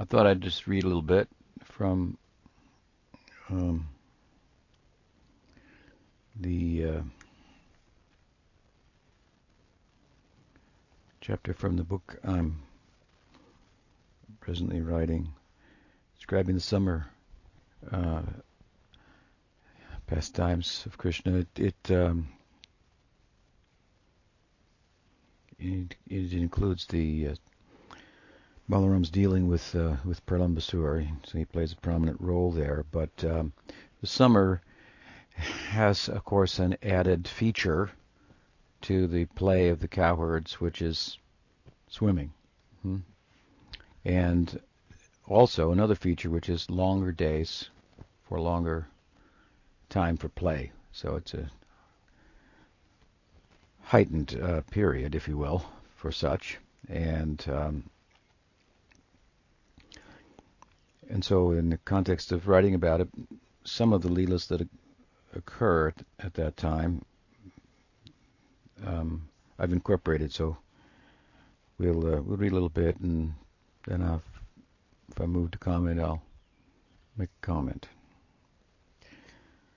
I thought I'd just read a little bit from um, the uh, chapter from the book I'm presently writing, describing the summer uh, pastimes of Krishna. It it, um, it, it includes the uh, Balaram's dealing with uh, with Pralambasur, so he plays a prominent role there. But um, the summer has, of course, an added feature to the play of the cowherds, which is swimming, hmm? and also another feature, which is longer days for longer time for play. So it's a heightened uh, period, if you will, for such, and um, and so, in the context of writing about it, some of the leelas that occur at that time, um, I've incorporated. So we'll uh, we'll read a little bit, and then I'll, if I move to comment, I'll make a comment.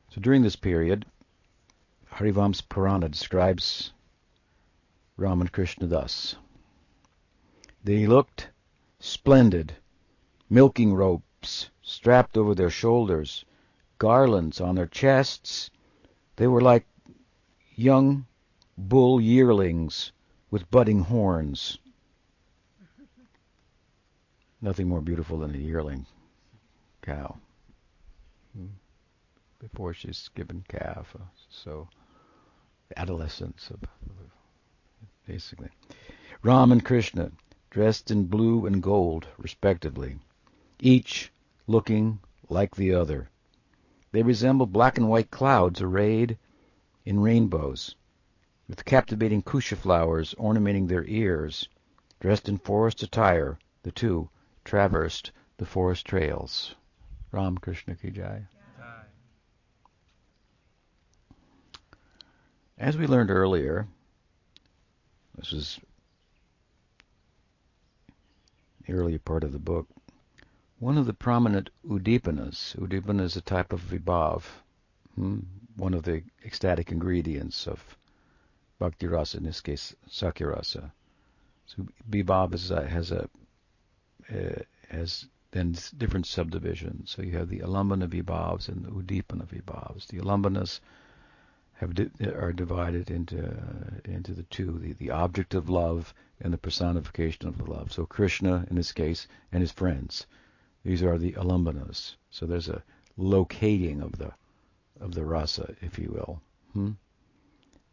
So during this period, Harivam's Purana describes Ram and Krishna thus. They looked splendid milking ropes strapped over their shoulders, garlands on their chests. They were like young bull yearlings with budding horns. Nothing more beautiful than a yearling cow before she's given calf. Uh, so, adolescence of, basically. Ram and Krishna, dressed in blue and gold, respectively each looking like the other. They resemble black and white clouds arrayed in rainbows, with captivating kusha flowers ornamenting their ears. Dressed in forest attire, the two traversed the forest trails. Ram Krishna. As we learned earlier, this is the earlier part of the book, one of the prominent udipanas, udipana is a type of vibhav, hmm? one of the ecstatic ingredients of bhakti rasa, in this case sakhya rasa. So vibhav uh, has a uh, has then different subdivisions. So you have the alambana vibhavs and the udipana vibhavs. The alambanas have di- are divided into uh, into the two: the, the object of love and the personification of the love. So Krishna, in this case, and his friends. These are the alambanas. So there's a locating of the of the rasa, if you will. Hmm?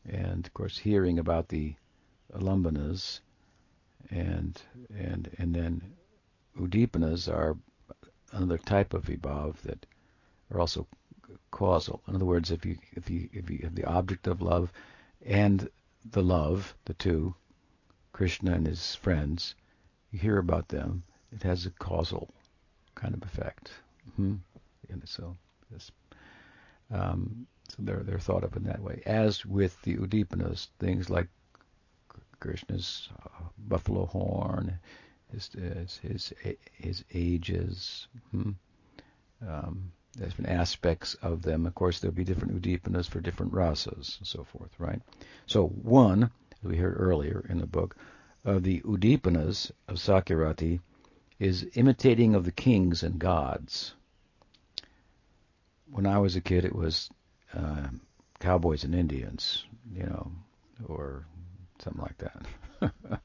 And of course, hearing about the alambanas and and and then udipanas are another type of vibhav that are also causal. In other words, if you if you if you have the object of love and the love, the two, Krishna and his friends, you hear about them, it has a causal kind of effect. Mm-hmm. And so this, um, so they're they're thought of in that way. As with the Udipanas, things like Krishna's uh, buffalo horn, his his his, his ages. Hmm? Um, there's been aspects of them. Of course, there'll be different udipanas for different rasas and so forth, right? So one, we heard earlier in the book, of the udipanas of Sakhyarati is imitating of the kings and gods. When I was a kid, it was uh, cowboys and Indians, you know, or something like that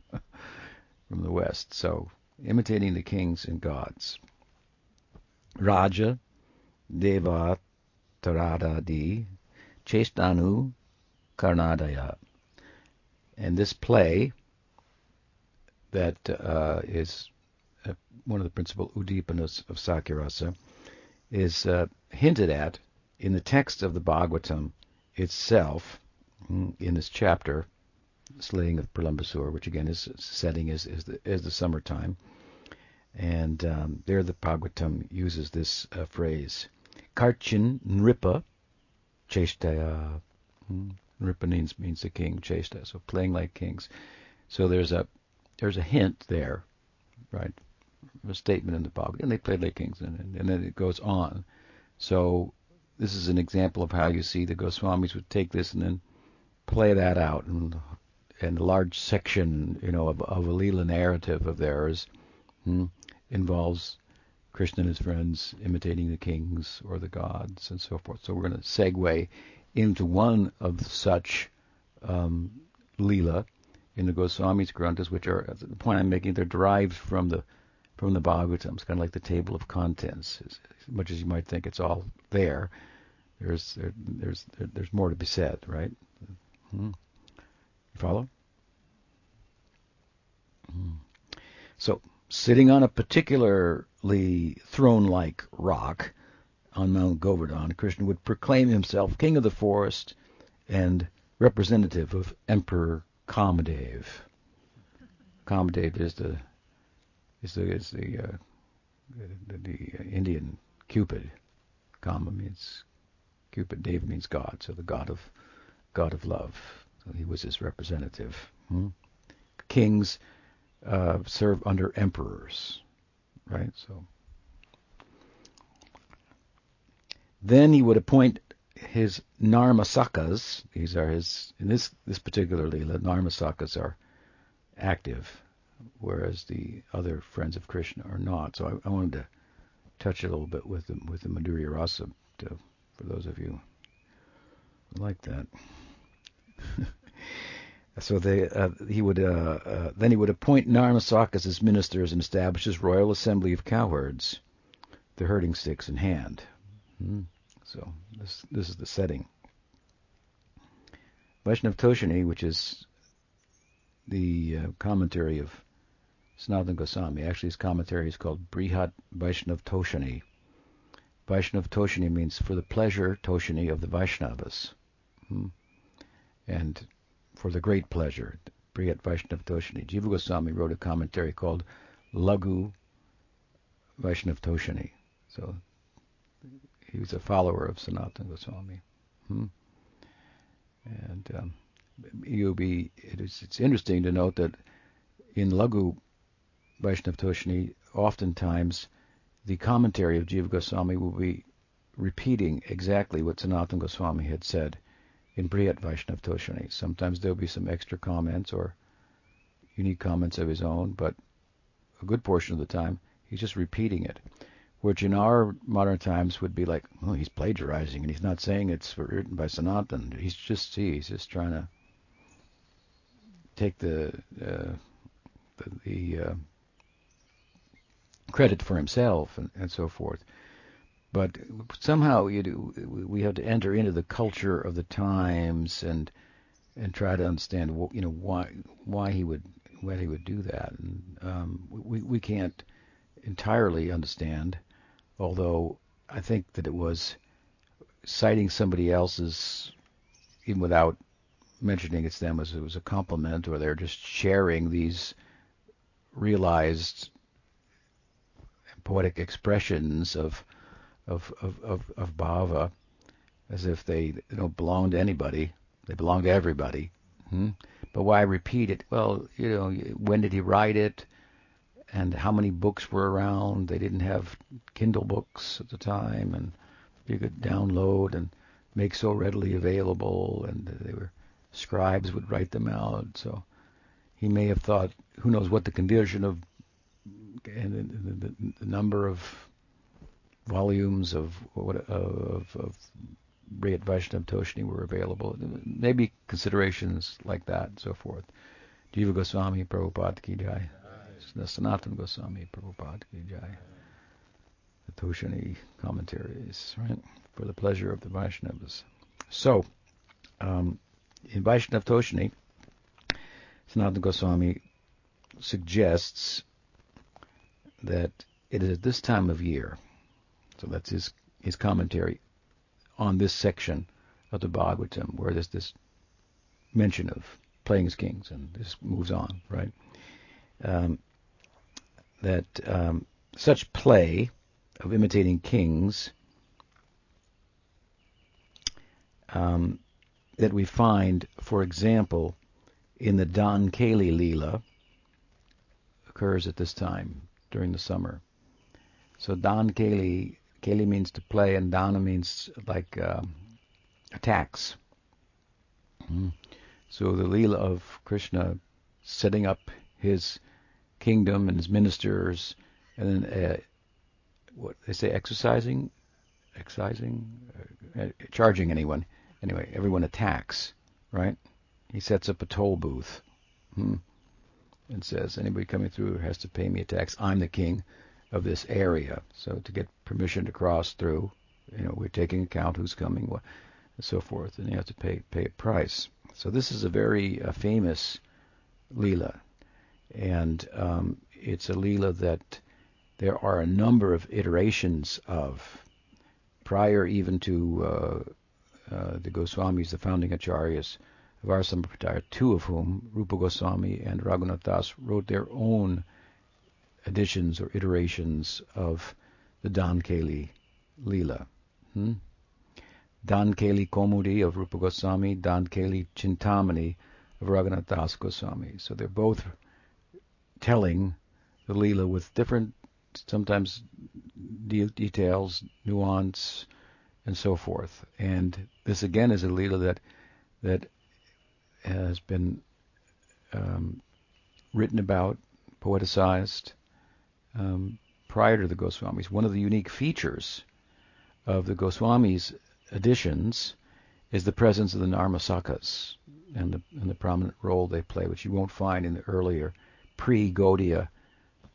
from the West. So imitating the kings and gods. Raja, Deva, Taradadi, Chestanu, Karnadaya. And this play that uh, is uh, one of the principal udipanas of Sakhyarasa, is uh, hinted at in the text of the Bhagavatam itself, mm, in this chapter, slaying of Pralambasur, which again is setting is, is, the, is the summertime. And um, there the Bhagavatam uses this uh, phrase, Karchin Nripa Chestaya. Mm, Nripa means, means the king, Chesta, so playing like kings. So there's a there's a hint there, right, a statement in the Bhagavad and they played like kings, and, and then it goes on. So this is an example of how you see the Goswamis would take this and then play that out, and and a large section, you know, of, of a Leela narrative of theirs hmm, involves Krishna and his friends imitating the kings or the gods and so forth. So we're going to segue into one of such um, Leela in the Goswami's Granthas, which are the point I'm making. They're derived from the from the Bhagavatam. It's kind of like the table of contents. As, much as you might think it's all there, there's there, there's there, there's more to be said, right? Hmm. You follow? Hmm. So, sitting on a particularly throne-like rock on Mount Govardhan, Krishna would proclaim himself king of the forest and representative of Emperor Kamadev. Kamadev is the is the the, uh, the, the uh, Indian Cupid. Kama means Cupid. Dev means God, so the god of god of love. So he was his representative. Hmm? Kings uh, serve under emperors, right? So then he would appoint his narmasakas. These are his in this this particular lila. Narmasakas are active, whereas the other friends of Krishna are not. So I, I wanted to touch a little bit with the with the Madhurya Rasa to, for those of you who like that. so they, uh, he would uh, uh, then he would appoint Narmasakas as ministers and establish his royal assembly of cowherds, the herding sticks in hand. Hmm. So this this is the setting. Vaishnav Toshani, which is the uh, commentary of Sanatana Goswami. Actually, his commentary is called Brihat Vaishnav Toshani. Vaishnav Toshani means for the pleasure Toshani of the Vaishnavas. Hmm and for the great pleasure. Brihat Vaishnav Toshani. Jiva Goswami wrote a commentary called Laghu Vaishnav Toshani. So he was a follower of Sanatana Goswami. Hmm? And um, you'll be, it is, it's interesting to note that in Laghu Vaishnav Toshani, oftentimes the commentary of Jiva Goswami will be repeating exactly what Sanatana Goswami had said in Brihat Vaishnav Toshani. Sometimes there'll be some extra comments or unique comments of his own, but a good portion of the time he's just repeating it. Which in our modern times would be like, oh, he's plagiarizing and he's not saying it's written by Sanatan. He's just, see, he's just trying to take the uh, the, the uh, credit for himself and, and so forth. But somehow do, we have to enter into the culture of the times and and try to understand you know why why he would why he would do that. And um, we we can't entirely understand although I think that it was citing somebody else's even without mentioning it's them as it was a compliment or they're just sharing these realized poetic expressions of of, of, of, of bhava as if they don't belong to anybody. They belong to everybody. Hmm? But why repeat it? Well, you know, when did he write it? And how many books were around? They didn't have Kindle books at the time, and you could download and make so readily available, and they were scribes would write them out. So he may have thought, who knows what the condition of and the, the, the number of volumes of what of, of Brihat Vaishnav Toshani were available. Maybe considerations like that and so forth. Jiva Goswami Prabhupada ki jai. Sanatana Goswami Prabhupada ki jai. The Toshani commentaries, right? For the pleasure of the Vaishnavas. So, um, in Vaishnav Toshani, Sanatana Goswami suggests that it is at this time of year so that's his his commentary on this section of the Bhagavatam, where there's this mention of playing as kings, and this moves on, right? Um, that um, such play of imitating kings um, that we find, for example, in the Dan Keli Leela occurs at this time during the summer. So Dan Keli, Keli means to play, and Dana means like uh, attacks. Mm-hmm. So the Leela of Krishna setting up his kingdom and his ministers, and then uh, what they say, exercising, excising, uh, charging anyone. Anyway, everyone attacks, right? He sets up a toll booth hmm, and says, anybody coming through has to pay me a tax. I'm the king of this area. So to get permission to cross through, you know, we're taking account who's coming, what, and so forth, and you have to pay pay a price. So this is a very uh, famous lila, and um, it's a lila that there are a number of iterations of, prior even to uh, uh, the Goswamis, the founding acharyas Sampradaya, two of whom, Rupa Goswami and Raghunath Das, wrote their own editions or iterations of the Dan Keli Leela. Hmm? Dan Keli Kaumudi of Rupa Goswami, Dan Keli Chintamani of Raghunath Das Goswami. So they're both telling the Leela with different, sometimes de- details, nuance, and so forth. And this again is a Leela that that has been um, written about, poeticized, um, prior to the Goswamis. One of the unique features of the Goswamis editions is the presence of the Narmasakas and the, and the prominent role they play, which you won't find in the earlier pre-Gaudiya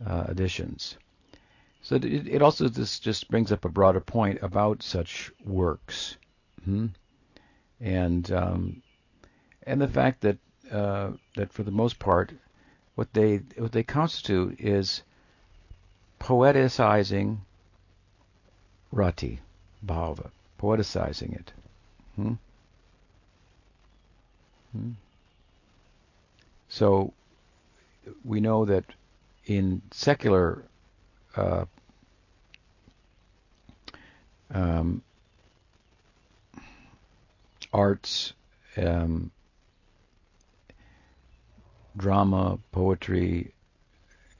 uh, editions. So it, it, also this just brings up a broader point about such works, hmm? and um, and the fact that uh, that for the most part, what they what they constitute is poeticizing rati, bhava, poeticizing it. Hmm? Hmm? So we know that in secular uh, um, arts, um, drama, poetry,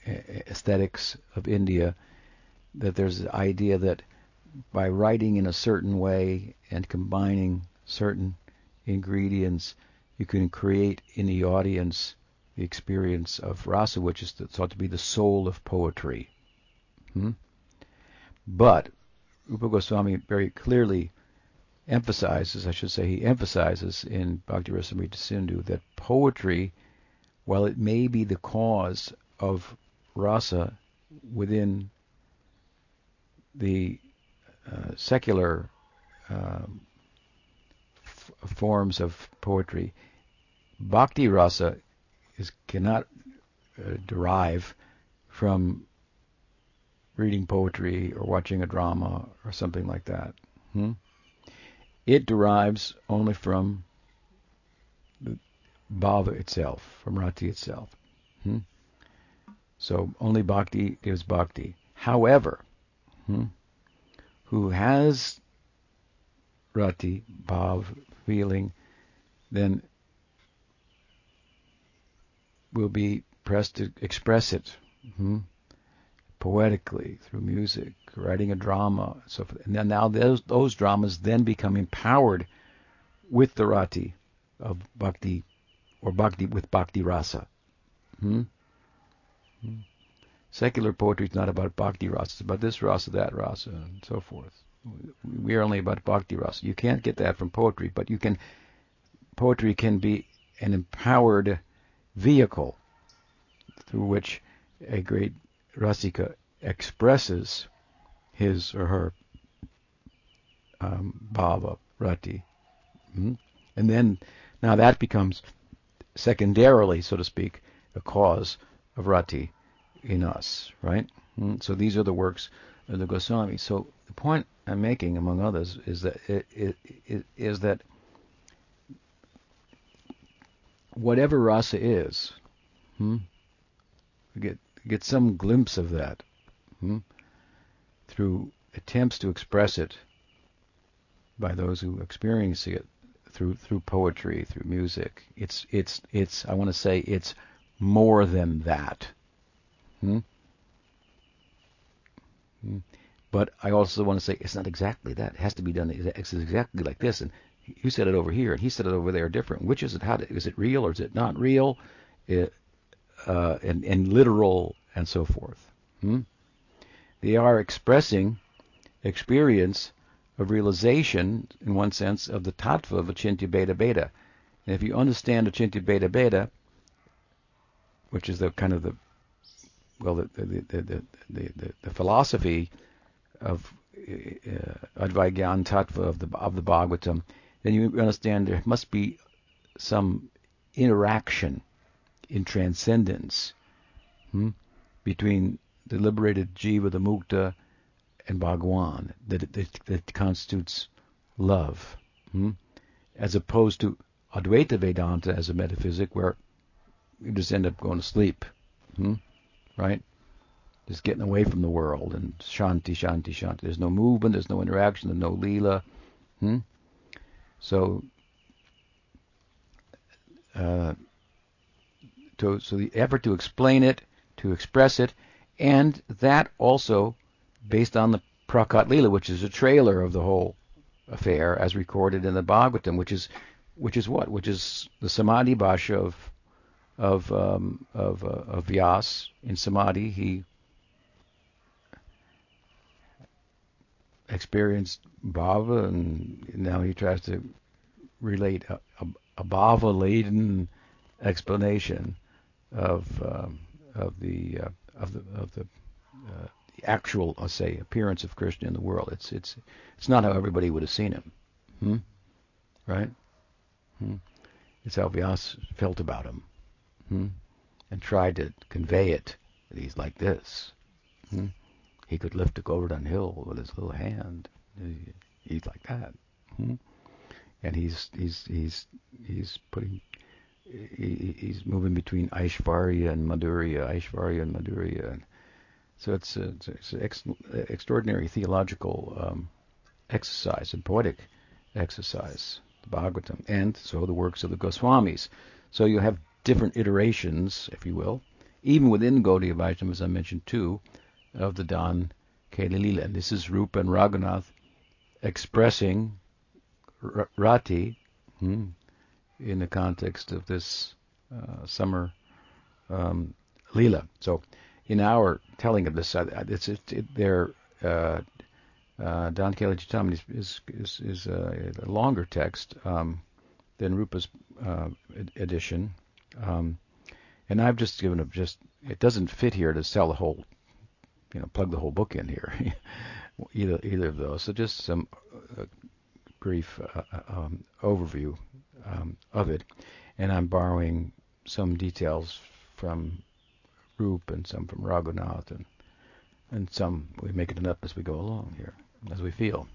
aesthetics of India that there's the idea that by writing in a certain way and combining certain ingredients, you can create in the audience the experience of rasa, which is thought to be the soul of poetry. Hmm? But Rupa Goswami very clearly emphasizes, I should say, he emphasizes in Bhakti Rasamrita Sindhu that poetry, while it may be the cause of rasa within the uh, secular uh, f- forms of poetry, bhakti rasa is cannot uh, derive from reading poetry or watching a drama or something like that. Hmm? It derives only from bhava itself, from rati itself. Hmm? So only bhakti gives bhakti. However, hmm, who has rati, bhav, feeling, then will be pressed to express it hmm, poetically through music, writing a drama, so forth. And then now those those dramas then become empowered with the rati of bhakti or bhakti with bhakti rasa. Hmm? Secular poetry is not about bhakti rasa, it's about this rasa, that rasa, and so forth. We are only about bhakti rasa. You can't get that from poetry, but you can. Poetry can be an empowered vehicle through which a great rasika expresses his or her um, bhava, rati. Mm-hmm. And then, now that becomes secondarily, so to speak, a cause of rati in us, right? Mm, so these are the works of the Goswami. So the point I'm making, among others, is that it, it, it is that whatever rasa is, hmm, we get get some glimpse of that hmm, through attempts to express it by those who experience it through through poetry, through music. It's it's it's I want to say it's more than that. Hmm? Hmm? But I also want to say it's not exactly that. It has to be done it's exactly like this. And you said it over here, and he said it over there, different. Which is it? How to, is it real or is it not real? It, uh, and, and literal and so forth. Hmm? They are expressing experience of realization, in one sense, of the tattva of Achintya Bheda Bheda. And if you understand Achintya Bheda Bheda, which is the kind of the well, the the the the, the, the philosophy of uh, Advaigyan Tattva of the of the Bhagavatam, then you understand there must be some interaction in transcendence hmm, between the liberated jiva, the mukta, and Bhagwan that, that, that constitutes love, hmm, as opposed to Advaita Vedanta as a metaphysic where you just end up going to sleep, hmm, right? Just getting away from the world and shanti, shanti, shanti. There's no movement, there's no interaction, there's no lila. Hmm? So, uh, to, so the effort to explain it, to express it, and that also based on the Prakat Lila, which is a trailer of the whole affair as recorded in the Bhagavatam, which is which is what? Which is the Samadhi Bhasha of of um, of, uh, of Vyas. In Samadhi, he experienced bhava, and now he tries to relate a, a, a bhava laden explanation of um, of the uh, of the of the, uh, the actual, let's say, appearance of Krishna in the world. It's it's it's not how everybody would have seen him, hmm? right? Hmm? It's how Vyas felt about him, hmm? and tried to convey it that he's like this. Hmm? He could lift a Govardhan hill with his little hand. He's like that. Hmm? And he's he's he's he's putting he, he's moving between Aishvarya and Madhurya, Aishvarya and Madhurya. And so it's a, it's an ex, extraordinary theological um, exercise and poetic exercise, the Bhagavatam, and so the works of the Goswamis. So you have different iterations, if you will, even within Gaudiya Vaishnava, as I mentioned too, of the Dan Kelilila. And this is Rupa and Raghunath expressing R- Rati hmm, in the context of this uh, summer um, lila. So, in our telling of this, uh, it's it, it, their uh, uh, Dan Keli Chintamani is is, is uh, a longer text um, than Rupa's uh, edition, um, and I've just given a just it doesn't fit here to sell the whole, you know, plug the whole book in here, either either of those. So just some uh, brief uh, um, overview um, of it, and I'm borrowing some details from Rup and some from Raghunath and and some we make it up as we go along here, as we feel,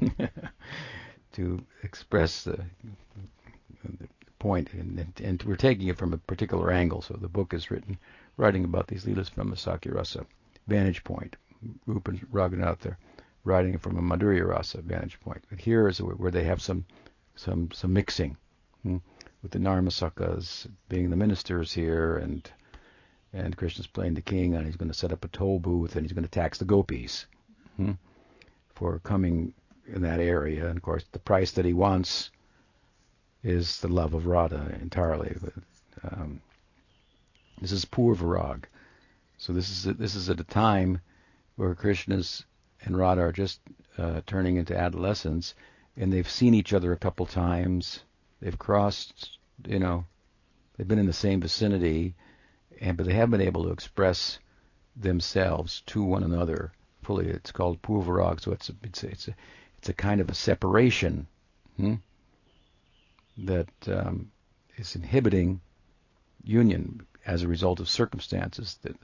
to express the, the point, and, and, we're taking it from a particular angle. So the book is written, writing about these leelas from a Sakhya vantage point. Rup and Raghunath are writing from a Madhurya Rasa vantage point. But here is where they have some some some mixing hmm, with the Narmasakas being the ministers here, and and Krishna's playing the king, and he's going to set up a toll booth, and he's going to tax the gopis hmm, for coming in that area. And of course, the price that he wants is the love of Radha entirely. Um, this is Purvarag. So this is a, this is at a time where Krishna's and Radha are just uh, turning into adolescents, and they've seen each other a couple times. They've crossed, you know, they've been in the same vicinity, and but they haven't been able to express themselves to one another fully. It's called purvarag, so it's a, it's a, it's a, it's a kind of a separation hmm, that um, is inhibiting union as a result of circumstances, the,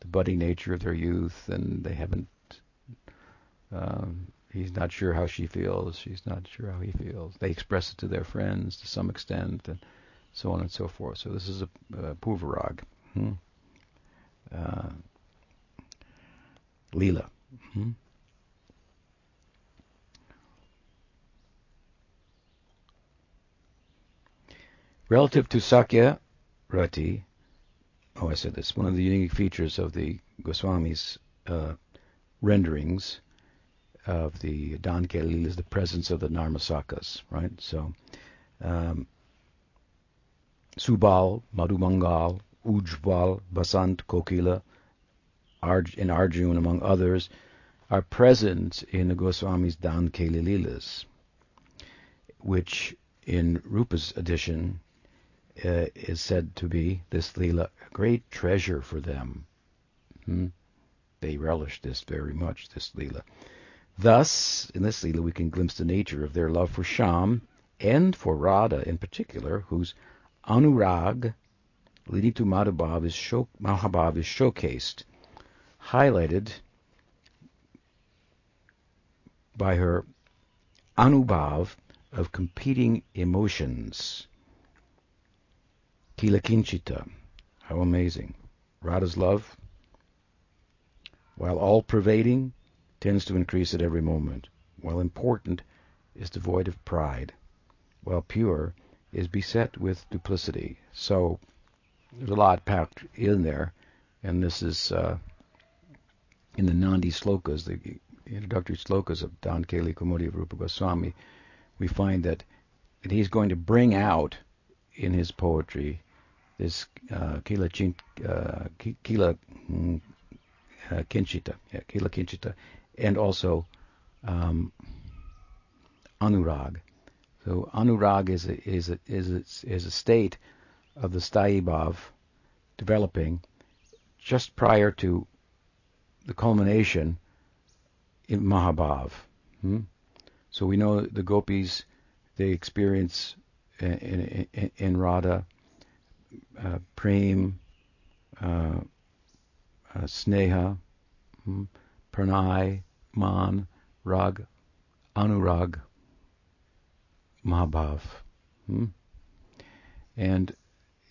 the budding nature of their youth, and they haven't um, he's not sure how she feels. She's not sure how he feels. They express it to their friends to some extent, and so on and so forth. So this is a, a. Hmm? Uh, Leela. Hmm? Relative to Sakhya Rati, oh, I said this, one of the unique features of the Goswamis' uh, renderings of the Dan Keli is the presence of the Narmasakas, right? So, um, Subal, Madhumangal, Ujval, Basant, Kokila, Arj- and Arjun, among others, are present in the Goswami's Dan Keli which in Rupa's edition uh, is said to be this Leela a great treasure for them. Hmm? They relish this very much, this Leela. Thus, in this Leela, we can glimpse the nature of their love for Sham and for Radha in particular, whose anurag leading to Madhubhav is, show, Mahabhav is showcased, highlighted by her anubhav of competing emotions. Kilakinchita. How amazing. Radha's love, while all pervading, tends to increase at every moment. While important, is devoid of pride. While pure, is beset with duplicity. So there's a lot packed in there, and this is uh, in the Nandi slokas, the introductory slokas of Dan Keli Kaumudi of Rupa Goswami. We find that, that he's going to bring out in his poetry this uh, Kila, Chin, uh, Kila mm, uh, Kinchita, yeah, Kila Kinchita, and also um, Anurag. So Anurag is a, is a, is a, is a state of the Sthayi developing just prior to the culmination in Mahabhav. Hmm? So we know the gopis, they experience in, in, in, in Radha uh, Prem, uh, uh, Sneha, hmm? Pranay, Man, Rag, Anurag, Mahabhav. Hmm? And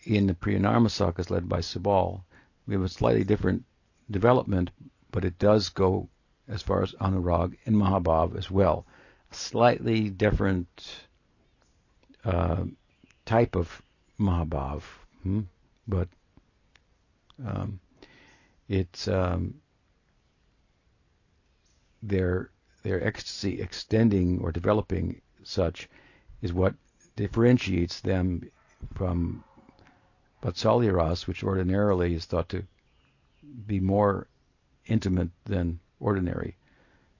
in the Priyanarmasakas led by Subal, we have a slightly different development, but it does go as far as Anurag and Mahabhav as well. Slightly different uh, type of Mahabhav, hmm? but um, it's um, their their ecstasy extending or developing such is what differentiates them from Vatsalya Ras, which ordinarily is thought to be more intimate than ordinary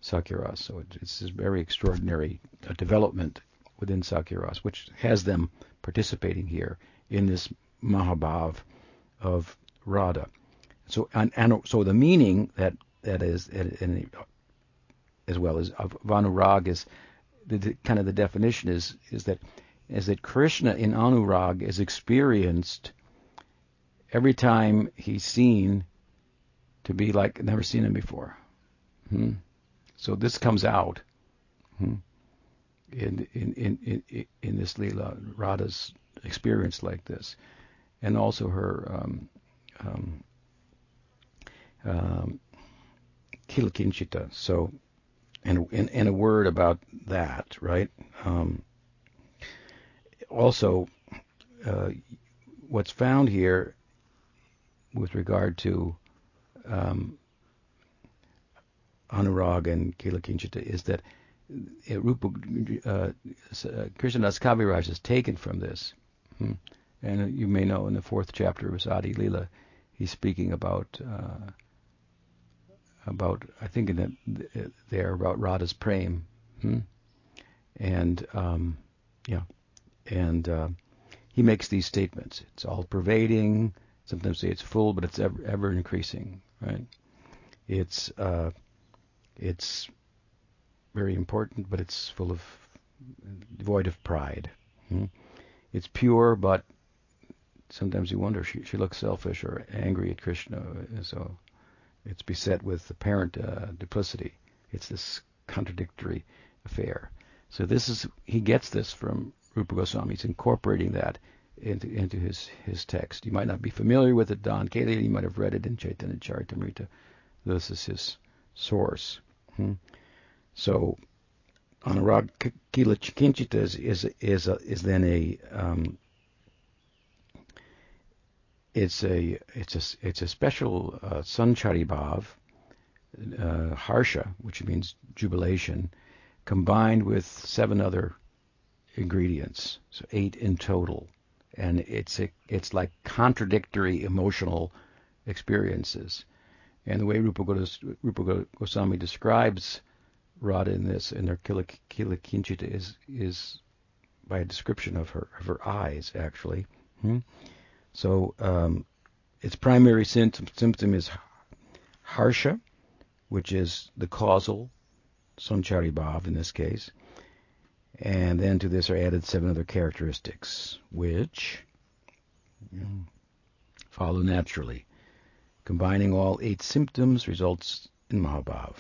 Sakhyaras. So it's this very extraordinary uh, development within Sakhyaras, which has them participating here in this Mahabhav of Radha. So and, and so the meaning that that is in, as well as of Vanurag is the, the, kind of the definition is is that is that Krishna in Anurag is experienced every time he's seen to be like never seen him before. Hmm? So this comes out hmm, in, in, in, in, in this Leela, Radha's experience like this, and also her um, um, um. So, and, and, and a word about that, right? Um, also, uh, what's found here with regard to um, Anurag and Kilakinchita is that uh, Rupa, uh, uh, Krishnadas Kaviraj is taken from this. Hmm. And you may know in the fourth chapter of his Adi Leela, he's speaking about uh, about I think in the, there about Radha's prem, hmm? and um, yeah, and uh, he makes these statements. It's all pervading. Sometimes say it's full, but it's ever, ever increasing, right? It's uh, it's very important, but it's full of devoid of pride. Hmm? It's pure, but sometimes you wonder she, she looks selfish or angry at Krishna. So it's beset with apparent uh, duplicity. It's this contradictory affair. So this is he gets this from Rupa Goswami. He's incorporating that into, into his, his text. You might not be familiar with it, Dan Keli. You might have read it in Chaitanya Charitamrita. This is his source. Hmm? So, Anurag Kila Kinchita is, is, is, a, is then a um, it's a it's a it's a special uh, sanchari bhav uh, harsha, which means jubilation, combined with seven other ingredients, so eight in total, and it's a, it's like contradictory emotional experiences. And the way Rupa, Rupa Goswami describes Radha in this in her Kila, Kila Kinchita is is by a description of her of her eyes actually. Hmm? So um, its primary symptom, symptom is harsha, which is the causal sanchari bhav in this case. And then to this are added seven other characteristics, which follow naturally. Combining all eight symptoms results in Mahabhav.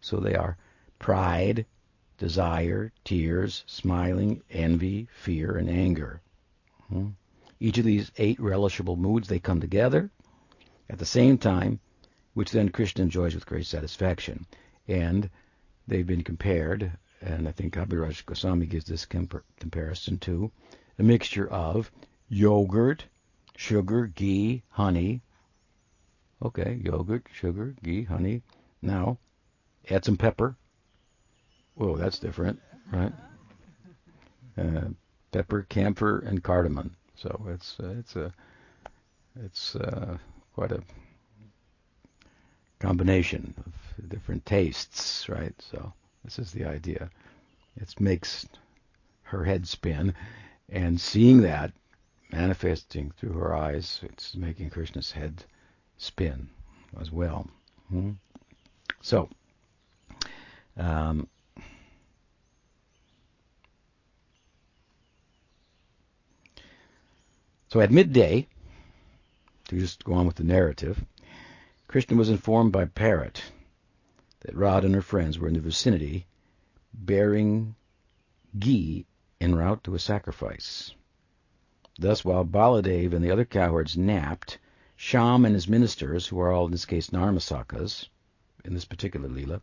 So they are pride, desire, tears, smiling, envy, fear, and anger. Hmm? Each of these eight relishable moods, they come together at the same time, which then Krishna enjoys with great satisfaction. And they've been compared and I think Kaviraj Goswami gives this compar- comparison to a mixture of yogurt, sugar, ghee, honey. Okay, yogurt, sugar, ghee, honey. Now, add some pepper. Whoa, that's different, right? Uh, pepper, camphor, and cardamom. So it's uh, it's a it's uh, quite a combination of different tastes, right? So this is the idea. It makes her head spin, and seeing that manifesting through her eyes, it's making Krishna's head spin as well. Hmm? So, um, so at midday, to just go on with the narrative, Krishna was informed by Parrot that Rod and her friends were in the vicinity bearing ghee en route to a sacrifice. Thus, while Baladev and the other cowherds napped, Sham and his ministers, who are all in this case Narmasakas, in this particular Leela,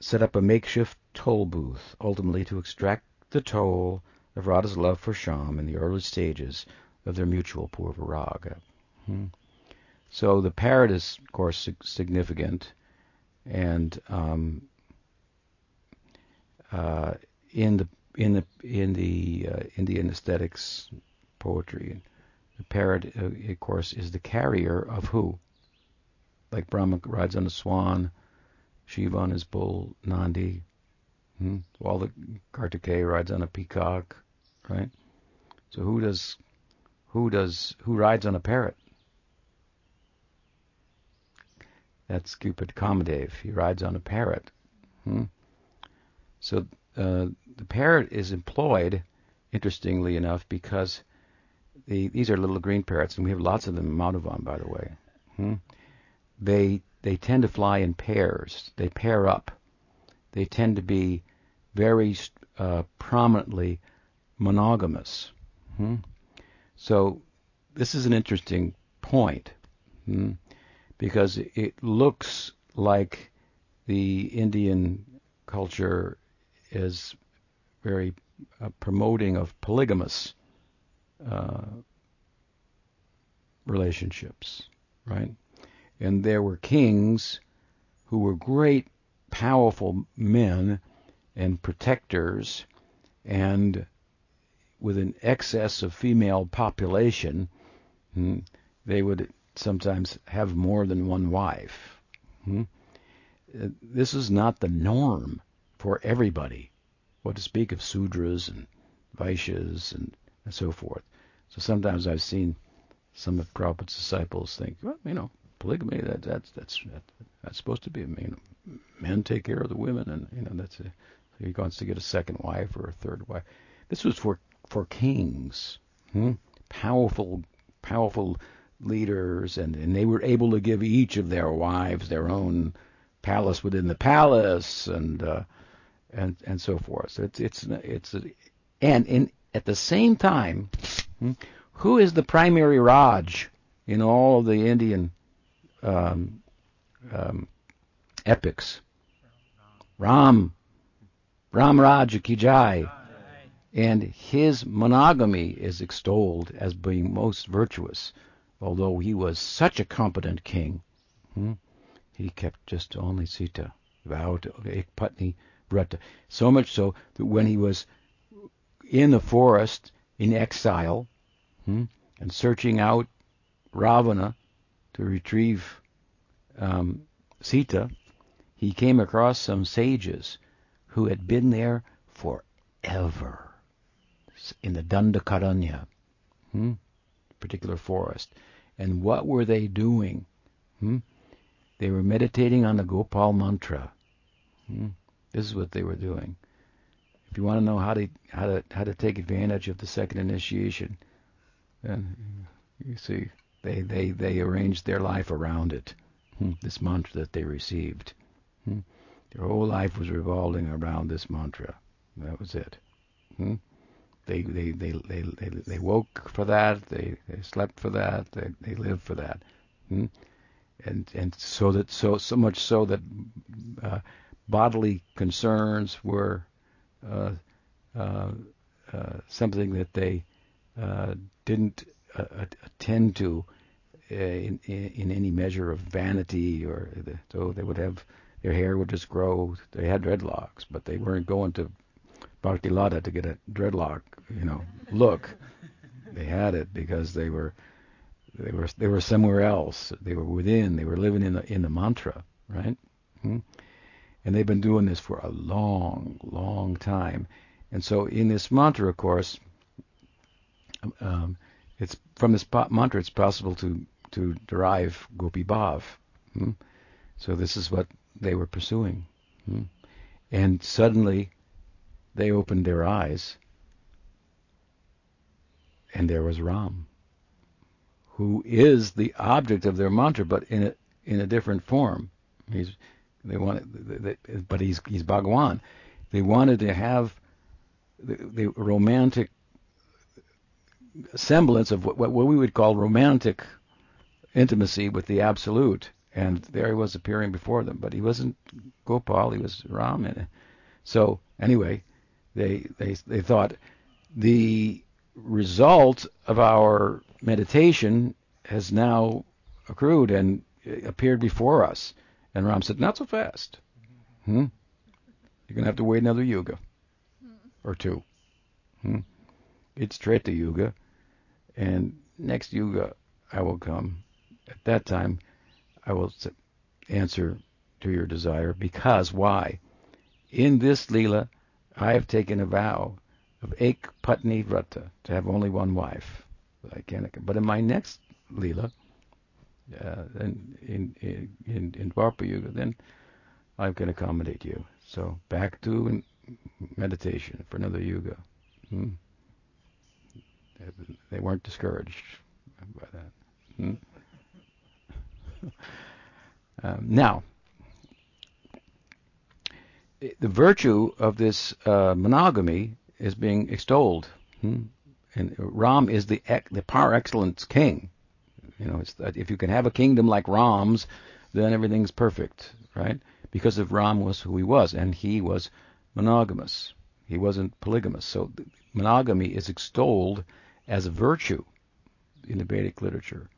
set up a makeshift toll booth, ultimately to extract the toll of Radha's love for Sham in the early stages of their mutual purva Hmm. So the parrot is, of course, significant and um, uh, in the in the in the uh, Indian aesthetics poetry, the parrot, uh, of course, is the carrier of who? Like Brahma rides on a swan, Shiva on his bull, Nandi. Hmm? The Kartikeya rides on a peacock, right? So who does who does who rides on a parrot? That's Cupid Kamadev. He rides on a parrot. Hmm? So uh, the parrot is employed, interestingly enough, because the, these are little green parrots, and we have lots of them in Madhuvan, by the way. Hmm? They they tend to fly in pairs. They pair up. They tend to be very uh, prominently monogamous. Hmm? So this is an interesting point. Hmm? Because it looks like the Indian culture is very uh, promoting of polygamous uh, relationships, right? And there were kings who were great, powerful men and protectors, and with an excess of female population, hmm, they would sometimes have more than one wife. Hmm? Uh, this is not the norm for everybody. What to speak of Sudras and Vaishyas and, and so forth. So sometimes I've seen some of Prabhupada's disciples think, well, you know, polygamy that that's that's that, that's supposed to be. You know, men take care of the women, and you know that's a, he wants to get a second wife or a third wife. This was for for kings, hmm? powerful, powerful leaders, and, and they were able to give each of their wives their own palace within the palace, and uh, and and so forth. It's it's it's and in at the same time, hmm, who is the primary Raj in all of the Indian um, um, epics? Ram, Ram Raj ki jai. And his monogamy is extolled as being most virtuous although he was such a competent king, hmm, he kept just only Sita, vowed to Ekpatni Vrata. So much so that when he was in the forest in exile hmm, and searching out Ravana to retrieve um, Sita, he came across some sages who had been there forever in the Dandakaranya, hmm, particular forest. And what were they doing? Hmm? They were meditating on the Gopal mantra. Hmm? This is what they were doing. If you want to know how to how to how to take advantage of the second initiation, then you see they they they arranged their life around it. Hmm? This mantra that they received. Hmm? Their whole life was revolving around this mantra. That was it. They, they, they, they, they, they woke for that. They, they slept for that. They, they lived for that. Hmm? And, and so that, so, so much so that, uh, bodily concerns were, uh, uh, uh something that they, uh, didn't uh, attend to in, in, in, any measure of vanity or the, so they would have their hair would just grow. They had dreadlocks, but they weren't going to Bhakti Lada to get a dreadlock, you know, look. They had it because they were they were they were somewhere else. They were within. They were living in the in the mantra, right? Hmm? And they've been doing this for a long, long time. And so in this mantra, of course, um, it's from this mantra it's possible to to derive gopi bhav. Hmm? So this is what they were pursuing. Hmm? And suddenly they opened their eyes, and there was Ram, who is the object of their mantra, but in a in a different form. He's they wanted, but he's he's Bhagwan. They wanted to have the, the romantic semblance of what, what we would call romantic intimacy with the absolute, and there he was appearing before them. But he wasn't Gopal; he was Ram. So anyway, they they they thought the result of our meditation has now accrued and appeared before us. And Ram said, "Not so fast. Hmm? You're gonna have to wait another yuga or two. Hmm? It's Treta Yuga, and next yuga I will come. At that time, I will answer to your desire. Because why? In this lila, I have taken a vow of Ek Patni Vrata, to have only one wife. But in my next Leela, uh, in, in, in, in Dwapara Yuga, then I can accommodate you. So back to meditation for another Yuga. Hmm. They weren't discouraged by that. Hmm. um, now, the virtue of this uh, monogamy is being extolled. Hmm? And Ram is the the par excellence king. You know, if you can have a kingdom like Ram's, then everything's perfect, right? Because of Ram was who he was, and he was monogamous. He wasn't polygamous. So monogamy is extolled as a virtue in the Vedic literature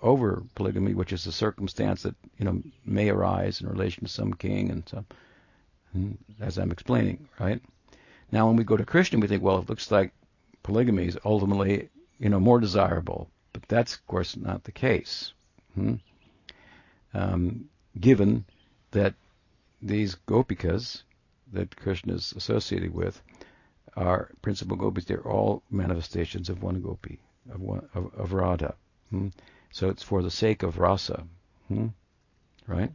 over polygamy, which is a circumstance that you know may arise in relation to some king and some Hmm, as I'm explaining, right? Now, when we go to Krishna, we think, well, it looks like polygamy is ultimately, you know, more desirable, but that's of course not the case. Hmm? Um, given that these gopikas that Krishna is associated with are principal gopis, they're all manifestations of one gopi, of one of, of Radha. Hmm? So it's for the sake of rasa, hmm? right?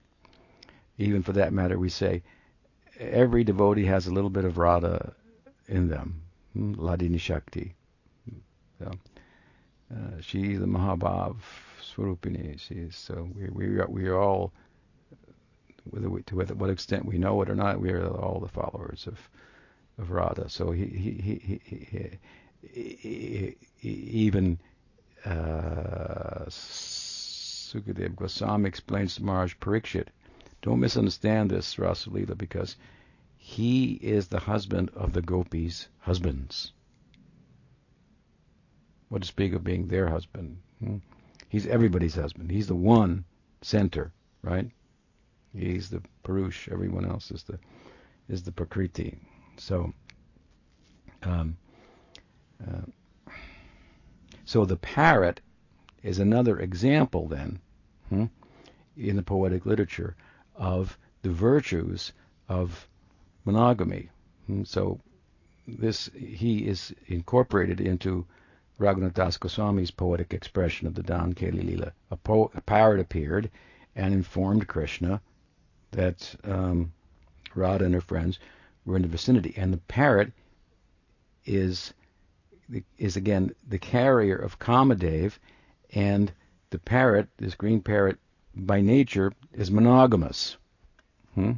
Even for that matter, we say every devotee has a little bit of Radha in them, hmm, Hladini Shakti. So, uh, she's the Mahabhav Swarupini. She's so we we are, we are all, whether we, to what extent we know it or not, we are all the followers of of Radha. So he he he, he, he, he even uh, Sukadev Goswami explains to Maharaj Parikshit don't misunderstand this Rasalila because he is the husband of the gopis' husbands. What to speak of being their husband? Hmm? He's everybody's husband. He's the one center, right? He's the Purush. Everyone else is the is the Prakriti. So, um, uh, so the parrot is another example then hmm, in the poetic literature of the virtues of monogamy. Hmm, so this he is incorporated into Raghunath Das Goswami's poetic expression of the Dan Keli Lila. A, po- a parrot appeared and informed Krishna that um, Radha and her friends were in the vicinity, and the parrot is is again the carrier of Kamadev, and the parrot, this green parrot, by nature is monogamous. Hmm?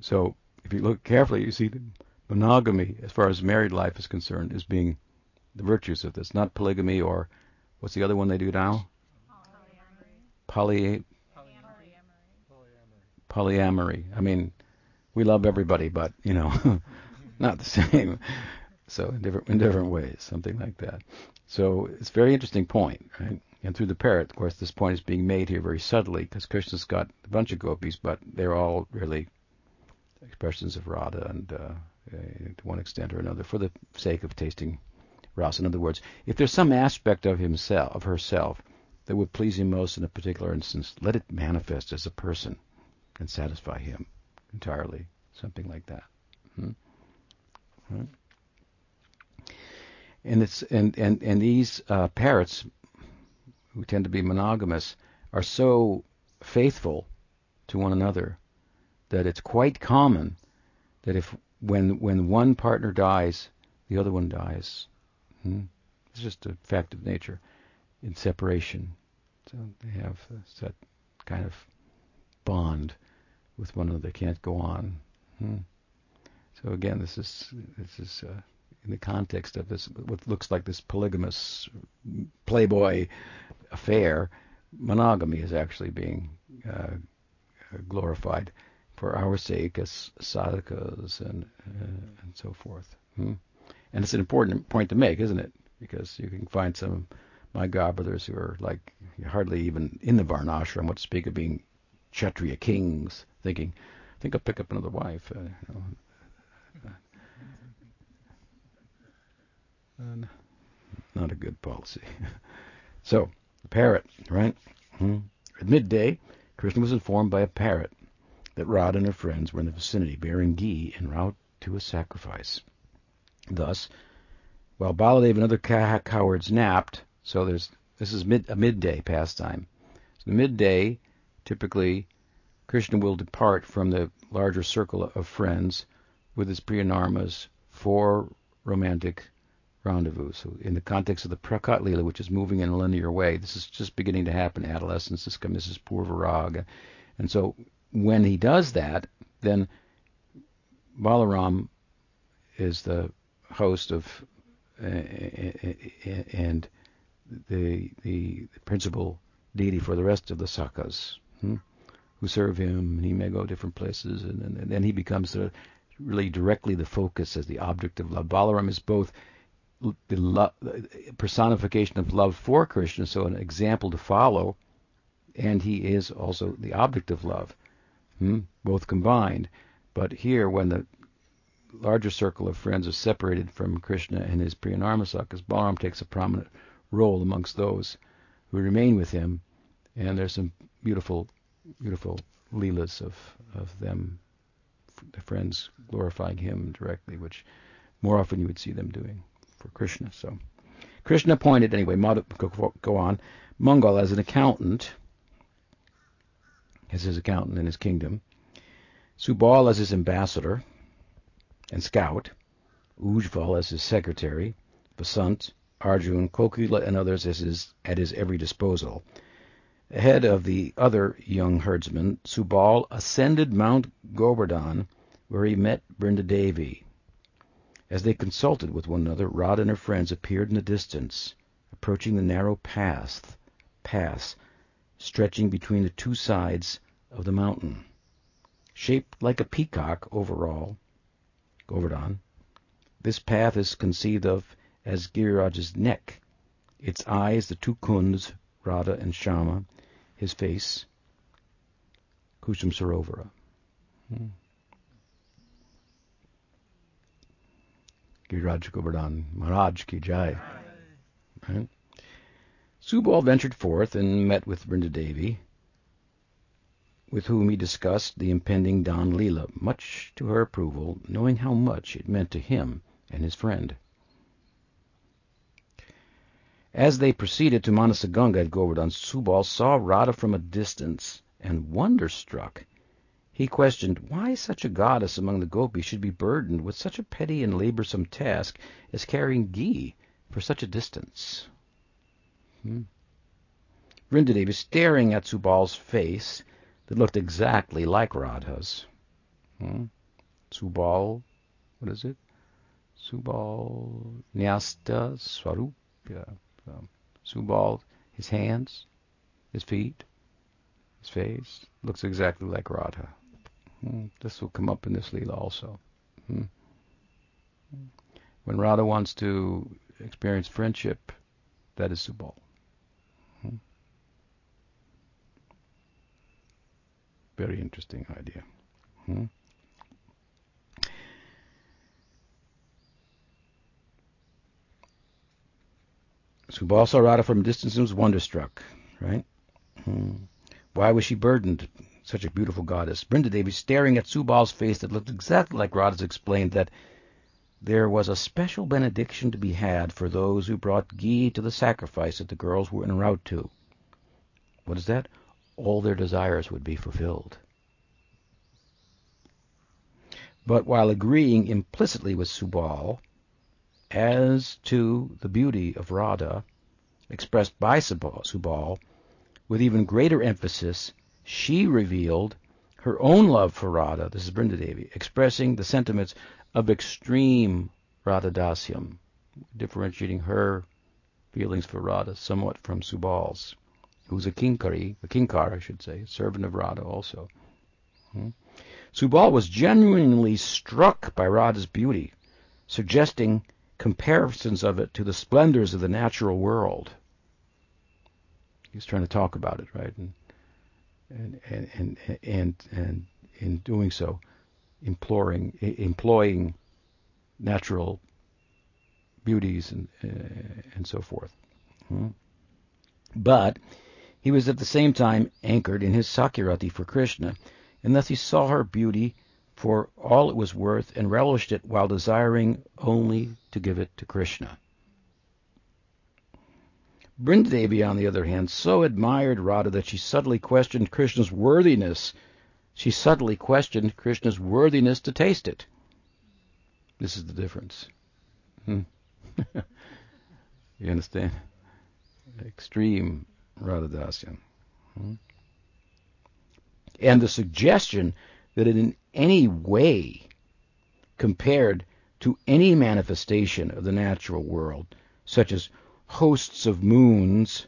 So if you look carefully, you see that monogamy, as far as married life is concerned, is being the virtues of this, not polygamy or what's the other one they do now? Polyamory. Poly polyamory. polyamory. I mean, we love everybody, but you know, not the same. So in different in different ways, something like that. So it's a very interesting point, right? And through the parrot, of course, this point is being made here very subtly because Krishna's got a bunch of gopis, but they're all really expressions of Radha and uh, to one extent or another for the sake of tasting rasa. In other words, if there's some aspect of himself, of herself, that would please him most in a particular instance, let it manifest as a person and satisfy him entirely. Something like that. Hmm? Hmm? And it's and and and these uh, parrots, who tend to be monogamous, are so faithful to one another that it's quite common that if when when one partner dies, the other one dies. Hmm? It's just a fact of nature in separation. So they have that kind of bond with one another. They can't go on. Hmm? So again, this is this is uh, in the context of this what looks like this polygamous playboy affair. Monogamy is actually being uh, glorified for our sake as sadhakas and uh, and so forth. Hmm? And it's an important point to make, isn't it? Because you can find some my godbrothers who are like hardly even in the varnashram, what to speak of being kshatriya kings, thinking, I think I'll pick up another wife. Uh, you know. Uh, not a good policy. so, the parrot, right? Hmm. At midday, Krishna was informed by a parrot that Radha and her friends were in the vicinity bearing ghee en route to a sacrifice. Thus, while Baladev and other cowards napped, so there's this is mid, a midday pastime. So the midday, typically, Krishna will depart from the larger circle of friends with his Priyanarmas for romantic rendezvous. So in the context of the Prakat Lila, which is moving in a linear way, this is just beginning to happen. Adolescence, this comes, this is Purvarag. And so when he does that, then Balaram is the host of uh, and the the principal deity for the rest of the sakas hmm, who serve him, and he may go different places, and, and, and then he becomes the, really directly the focus as the object of love. Balaram is both the lo- personification of love for Krishna, so an example to follow, and he is also the object of love, hmm, both combined. But here, when the larger circle of friends is separated from Krishna and his Priyanarmasakas, Balaram takes a prominent role amongst those who remain with him, and there's some beautiful, beautiful leelas of, of them, the friends glorifying him directly, which more often you would see them doing for Krishna. So Krishna appointed, anyway, go, go on, Mangal as an accountant, as his accountant in his kingdom, Subal as his ambassador, and Scout, Ujval as his secretary, Vasant, Arjun, Kokila, and others as his, at his every disposal. Ahead of the other young herdsmen, Subal ascended Mount Govardhan, where he met Brindadevi. As they consulted with one another, Radha and her friends appeared in the distance, approaching the narrow path, stretching between the two sides of the mountain. Shaped like a peacock overall, Govardhan. This path is conceived of as Giriraj's neck, its eyes the two Kunds, Radha and Shyama, his face, Kusum Sarovara. Hmm. Giriraj Govardhan Maharaj ki jai. Right? Subal ventured forth and met with Devi, with whom he discussed the impending Dan Leela, much to her approval, knowing how much it meant to him and his friend. As they proceeded to Manasaganga at Govardhan, Subal saw Radha from a distance, and wonderstruck, he questioned why such a goddess among the gopis should be burdened with such a petty and laborsome task as carrying ghee for such a distance. Hmm. Was staring at Subal's face that looked exactly like Radha's. Hmm. Subal, what is it? Subal Nyasta Swarupya. Um, Subal, his hands, his feet, his face, looks exactly like Radha. Hmm. This will come up in this Leela also. Hmm. When Radha wants to experience friendship, that is Subal. Hmm. Very interesting idea. Hmm. Subal saw Radha from a distance and was wonderstruck, right? Hmm. Why was she burdened? Such a beautiful goddess. Brindadevi, staring at Subal's face that looked exactly like Radha's, explained that there was a special benediction to be had for those who brought ghee to the sacrifice that the girls were en route to. What is that? All their desires would be fulfilled. But while agreeing implicitly with Subal as to the beauty of Radha, expressed by Subal, with even greater emphasis, she revealed her own love for Radha, this is Brindadevi, expressing the sentiments of extreme Radhadasyam, differentiating her feelings for Radha somewhat from Subal's, who's a kinkari, a kinkar, I should say, servant of Radha also. Hmm? Subal was genuinely struck by Radha's beauty, suggesting comparisons of it to the splendors of the natural world. He's trying to talk about it, right? And and and and and, in doing so, imploring, employing natural beauties and uh, and so forth. Hmm? But he was at the same time anchored in his Sakhyarati for Krishna, and thus he saw her beauty for all it was worth and relished it while desiring only to give it to Krishna. Brindadevi, on the other hand, so admired Radha that she subtly questioned Krishna's worthiness. She subtly questioned Krishna's worthiness to taste it. This is the difference. Hmm. you understand? Extreme Radha Hmm? And the suggestion that it in any way compared to any manifestation of the natural world, such as hosts of moons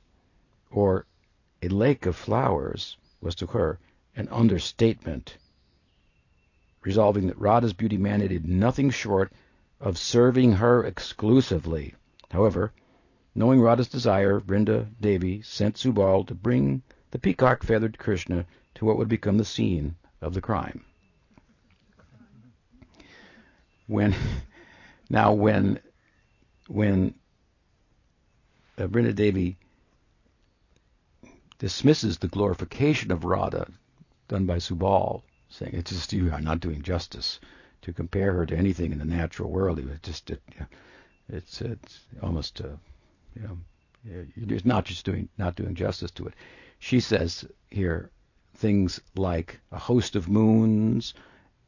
or a lake of flowers, was to her an understatement, resolving that Radha's beauty mandated nothing short of serving her exclusively. However, knowing Radha's desire, Vrinda Devi sent Subal to bring the peacock feathered Krishna to what would become the scene of the crime. When now when when uh, Brinda Devi dismisses the glorification of Radha done by Subal, saying it's just you are not doing justice to compare her to anything in the natural world. It was just it, it's it's almost uh, you know you're not just doing not doing justice to it. She says here things like a host of moons,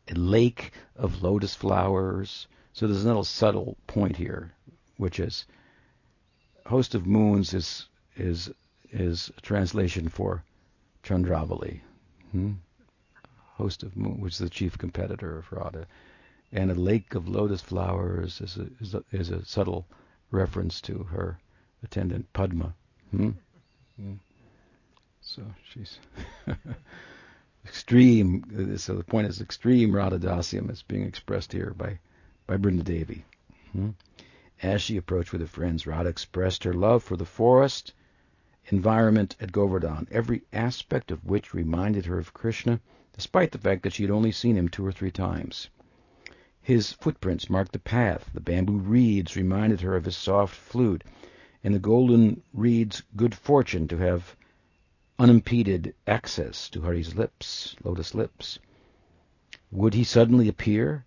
a lake of lotus flowers. So there's a little subtle point here, which is host of moons is is is a translation for Chandravali. Hmm? Host of moon, which is the chief competitor of Radha, and a lake of lotus flowers is a, is a, is a subtle reference to her attendant Padma. Hmm? Hmm. So she's extreme. So the point is extreme Radhadasyam is being expressed here by by Brindadevi. As she approached with her friends, Radha expressed her love for the forest environment at Govardhan, every aspect of which reminded her of Krishna, despite the fact that she had only seen him two or three times. His footprints marked the path, the bamboo reeds reminded her of his soft flute, and the golden reeds good fortune to have unimpeded access to Hari's lips, lotus lips. Would he suddenly appear,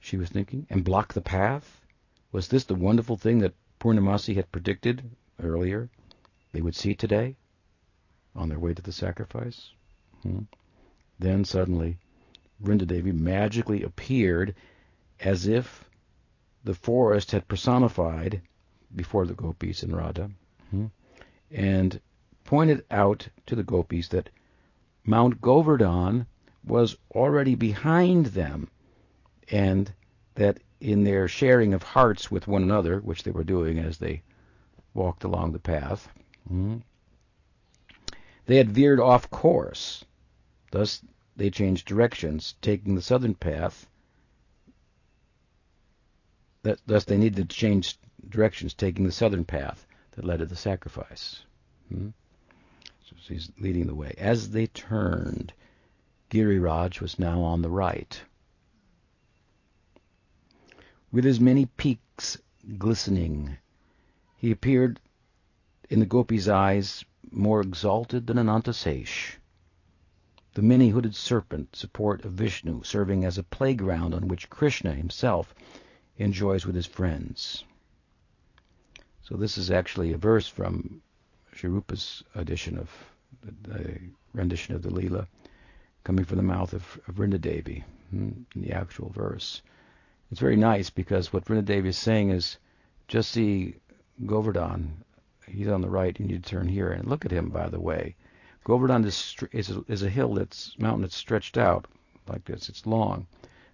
she was thinking, and block the path? Was this the wonderful thing that Purnamasi had predicted earlier they would see today on their way to the sacrifice? Hmm. Then suddenly, Vrindadevi magically appeared as if the forest had personified before the gopis and Radha, hmm, and pointed out to the gopis that Mount Govardhan was already behind them, and that in their sharing of hearts with one another, which they were doing as they walked along the path, hmm, they had veered off course. Thus, they changed directions, taking the southern path. That, Thus, they needed to change directions, taking the southern path that led to the sacrifice. Hmm? So he's leading the way. As they turned, Giriraj was now on the right. With his many peaks glistening, he appeared in the gopi's eyes more exalted than Anantasesh. The many-hooded serpent support of Vishnu, serving as a playground on which Krishna himself enjoys with his friends. So this is actually a verse from Sri Rupa's edition of the rendition of the Leela, coming from the mouth of, of Vrindadevi hmm, in the actual verse. It's very nice because what Vrindadevi is saying is, just see Govardhan. He's on the right. You need to turn here. And look at him, by the way. Govardhan is, is, a, is a hill that's mountain that's stretched out like this. It's long,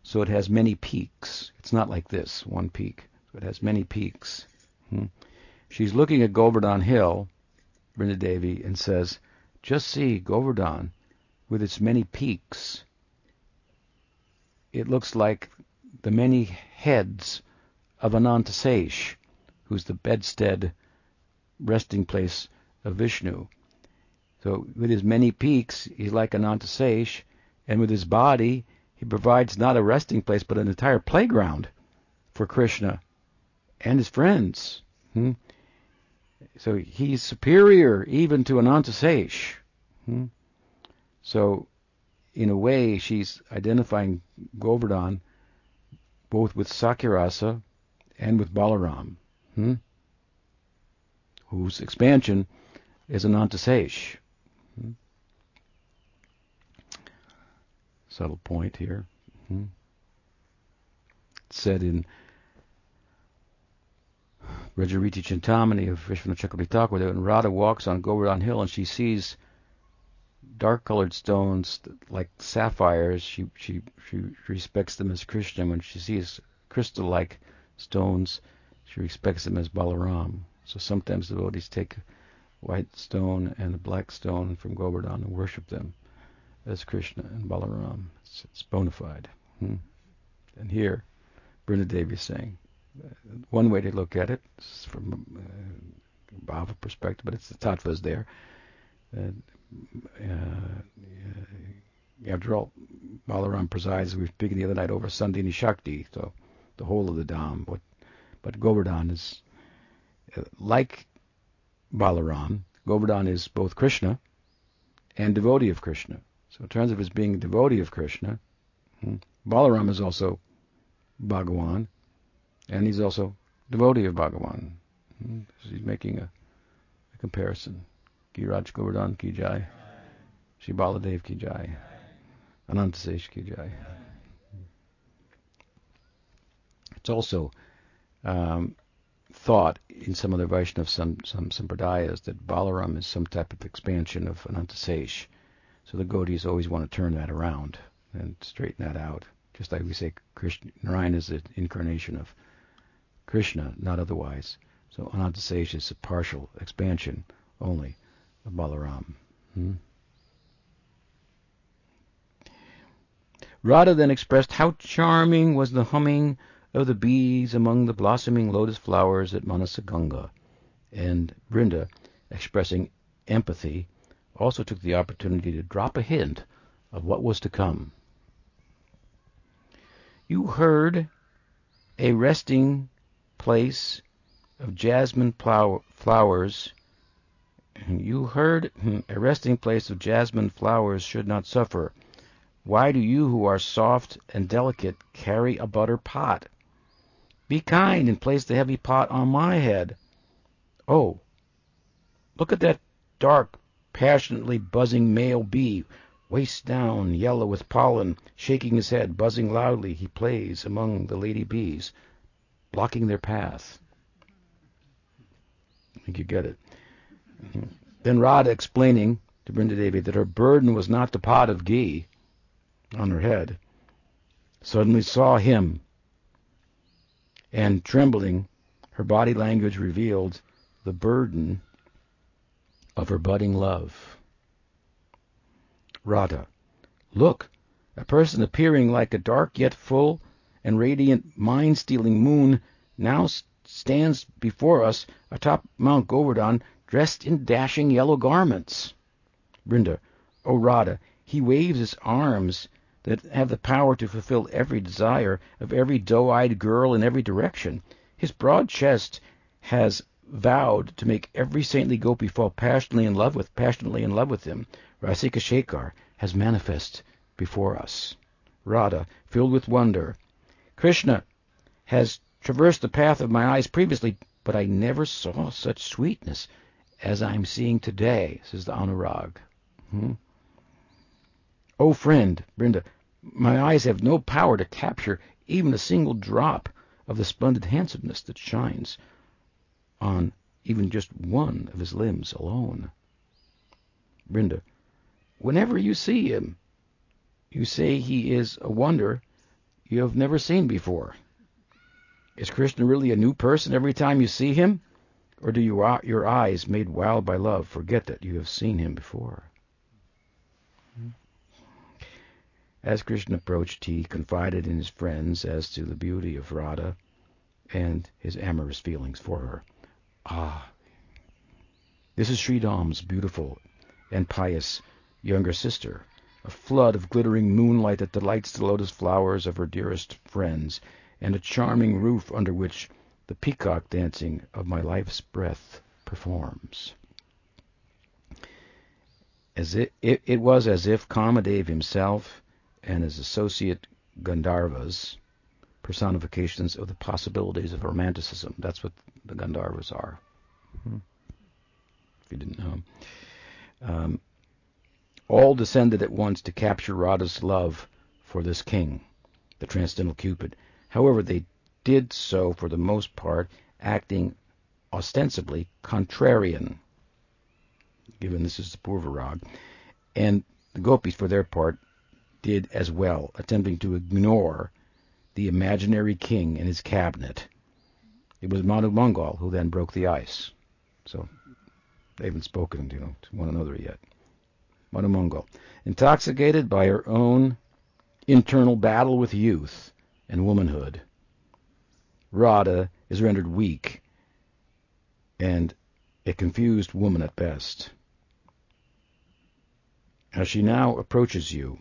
so it has many peaks. It's not like this one peak. So it has many peaks. Hmm. She's looking at Govardhan Hill, Brinda Devi, and says, "Just see Govardhan with its many peaks. It looks like the many heads of Anantasesh, who's the bedstead resting place of Vishnu." So with his many peaks, he's like Anantasesh, and with his body, he provides not a resting place, but an entire playground for Krishna and his friends. Hmm? So he's superior even to Anantasesh. Hmm? So, in a way, she's identifying Govardhan both with Sakhyarasa and with Balaram, hmm? whose expansion is Anantasesh. Subtle point here. Hmm. said in Brajariti Chintamani of Vishwanath Chakravarti Thakur that when Radha walks on Govardhan Hill and she sees dark-colored stones like sapphires, she, she, she respects them as Krishna. When she sees crystal-like stones, she respects them as Balaram. So sometimes devotees take white stone and a black stone from Govardhan and worship them as Krishna and Balaram. It's, it's bona fide. Hmm. And here, Brindadevi is saying, uh, one way to look at it from uh, Bhava perspective, but it's the tattvas there. Uh, uh, after all, Balaram presides, we were speaking the other night, over Sandhini Shakti, so the whole of the Dham. But, but Govardhan is uh, like Balaram, Govardhan is both Krishna and devotee of Krishna. So in terms of his being a devotee of Krishna, hmm, Balaram is also Bhagawan, and he's also devotee of Bhagawan. Hmm, so he's making a, a comparison. Giraj Govardhan ki jai. Shri Baladev ki jai. Anantasesh ki jai. It's also um, thought in some other Vaishnava some some sampradayas that Balaram is some type of expansion of Anantasesh. So the Gaudis always want to turn that around and straighten that out. Just like we say Krishna, Narayan is an incarnation of Krishna, not otherwise. So Anantasesh is a partial expansion only of Balaram. Hmm? Radha then expressed how charming was the humming of the bees among the blossoming lotus flowers at Manasaganga, and Brinda expressing empathy, also took the opportunity to drop a hint of what was to come. You heard a resting place of jasmine flowers. You heard hmm, a resting place of jasmine flowers should not suffer. Why do you who are soft and delicate carry a butter pot? Be kind and place the heavy pot on my head. Oh, look at that dark, passionately buzzing male bee waist down, yellow with pollen, shaking his head, buzzing loudly, he plays among the lady bees, blocking their path. I think you get it. Mm-hmm. Then Radha explaining to Brinda Devi that her burden was not the pot of ghee on her head, suddenly saw him, and trembling, her body language revealed the burden of her budding love. Radha. Look, a person appearing like a dark yet full and radiant mind-stealing moon now stands before us atop Mount Govardhan dressed in dashing yellow garments. Brinda. O Radha, he waves his arms that have the power to fulfill every desire of every doe-eyed girl in every direction. His broad chest has vowed to make every saintly gopi fall passionately in love with passionately in love with him. Rasika Shekhar has manifest before us. Radha, filled with wonder. Krishna has traversed the path of my eyes previously, but I never saw such sweetness as I'm seeing today, says the Anurag. Hmm? Oh, friend, Brinda, my eyes have no power to capture even a single drop of the splendid handsomeness that shines on even just one of his limbs alone. Brinda, Whenever you see him, you say he is a wonder you have never seen before. Is Krishna really a new person every time you see him? Or do you, your eyes, made wild by love, forget that you have seen him before? As Krishna approached, he confided in his friends as to the beauty of Radha and his amorous feelings for her. Ah, this is Sri Dam's beautiful and pious younger sister, a flood of glittering moonlight that delights the lotus flowers of her dearest friends, and a charming roof under which the peacock dancing of my life's breath performs. As it, it, it was as if Kamadev himself and his associate Gandharvas, personifications of the possibilities of romanticism. That's what the Gandharvas are. Hmm. If you didn't know. Um, all descended at once to capture Radha's love for this king, the transcendental Cupid. However, they did so for the most part acting ostensibly contrarian, given this is the Purvarag, and the gopis, for their part, did as well, attempting to ignore the imaginary king and his cabinet. It was Madhumangal who then broke the ice. So they haven't spoken you know, to one another yet. Manu intoxicated by her own internal battle with youth and womanhood. Radha is rendered weak and a confused woman at best. As she now approaches you,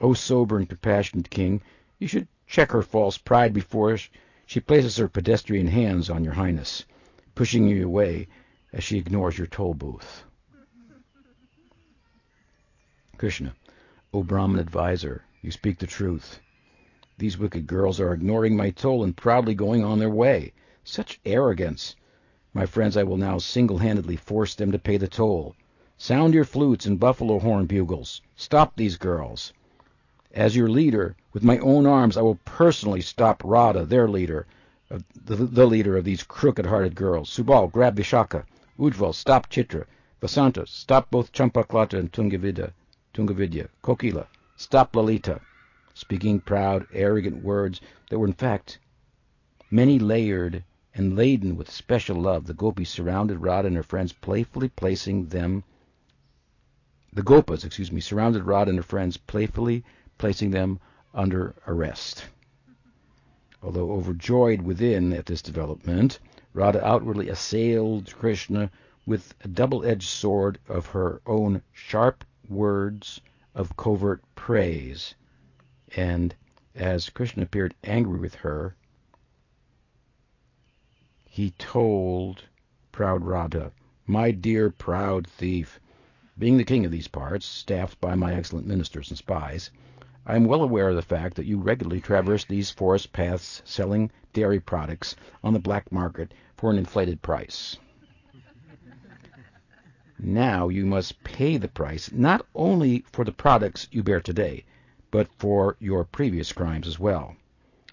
O sober and compassionate king, you should check her false pride before she places her pedestrian hands on your highness, pushing you away as she ignores your toll booth. Krishna. O Brahman adviser, you speak the truth. These wicked girls are ignoring my toll and proudly going on their way. Such arrogance! My friends, I will now single-handedly force them to pay the toll. Sound your flutes and buffalo horn bugles. Stop these girls. As your leader, with my own arms, I will personally stop Radha, their leader, the, the leader of these crooked-hearted girls. Subal, grab Vishaka. Ujval, stop Chitra. Vasanta, stop both Champaklata and Tungavidya. Tungavidya, Kokila, stop Lalita, speaking proud, arrogant words that were in fact many layered and laden with special love. The gopis surrounded Radha and her friends, playfully placing them. The gopas, excuse me, surrounded Radha and her friends, playfully placing them under arrest. Although overjoyed within at this development, Radha outwardly assailed Krishna with a double-edged sword of her own sharp words of covert praise. And as Krishna appeared angry with her, he told proud Radha, My dear proud thief, being the king of these parts, staffed by my excellent ministers and spies, I am well aware of the fact that you regularly traverse these forest paths selling dairy products on the black market for an inflated price. Now you must pay the price not only for the products you bear today, but for your previous crimes as well.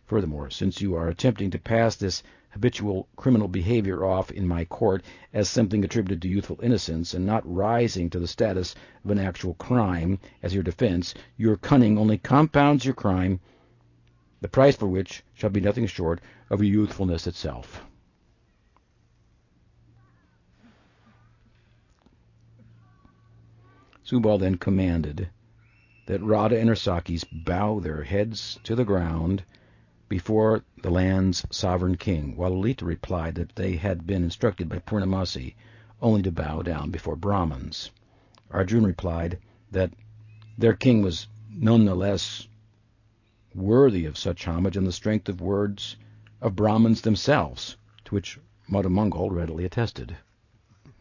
Furthermore, since you are attempting to pass this habitual criminal behavior off in my court as something attributed to youthful innocence and not rising to the status of an actual crime as your defense, your cunning only compounds your crime, the price for which shall be nothing short of your youthfulness itself. Subal then commanded that Radha and her Sakhis bow their heads to the ground before the land's sovereign king, while Lalita replied that they had been instructed by Purnamasi only to bow down before Brahmins. Arjun replied that their king was none the less worthy of such homage on the strength of words of Brahmins themselves, to which Madhumangal readily attested.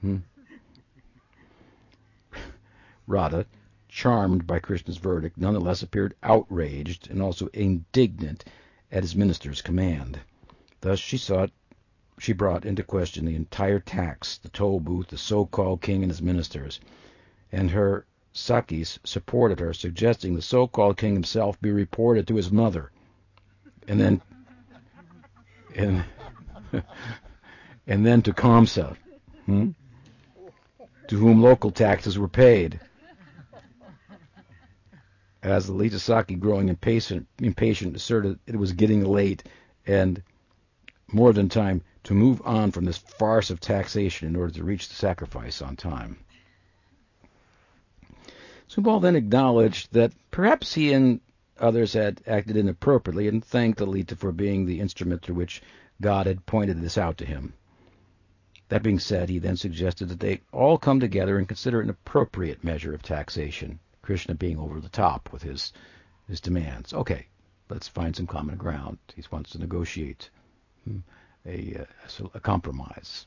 Hmm. Radha, charmed by Krishna's verdict, nonetheless appeared outraged and also indignant at his minister's command. Thus she sought she brought into question the entire tax, the toll booth, the so-called king and his ministers, and her Sakhis supported her, suggesting the so-called king himself be reported to his mother, and then and and then to Kamsa, hmm, to whom local taxes were paid. As Lalita Sakhi, growing impatient, impatient, asserted it was getting late and more than time to move on from this farce of taxation in order to reach the sacrifice on time. Subal then acknowledged that perhaps he and others had acted inappropriately and thanked Lalita for being the instrument through which God had pointed this out to him. That being said, he then suggested that they all come together and consider an appropriate measure of taxation. Krishna being over the top with his his demands. Okay, let's find some common ground. He wants to negotiate hmm, a, a, a compromise.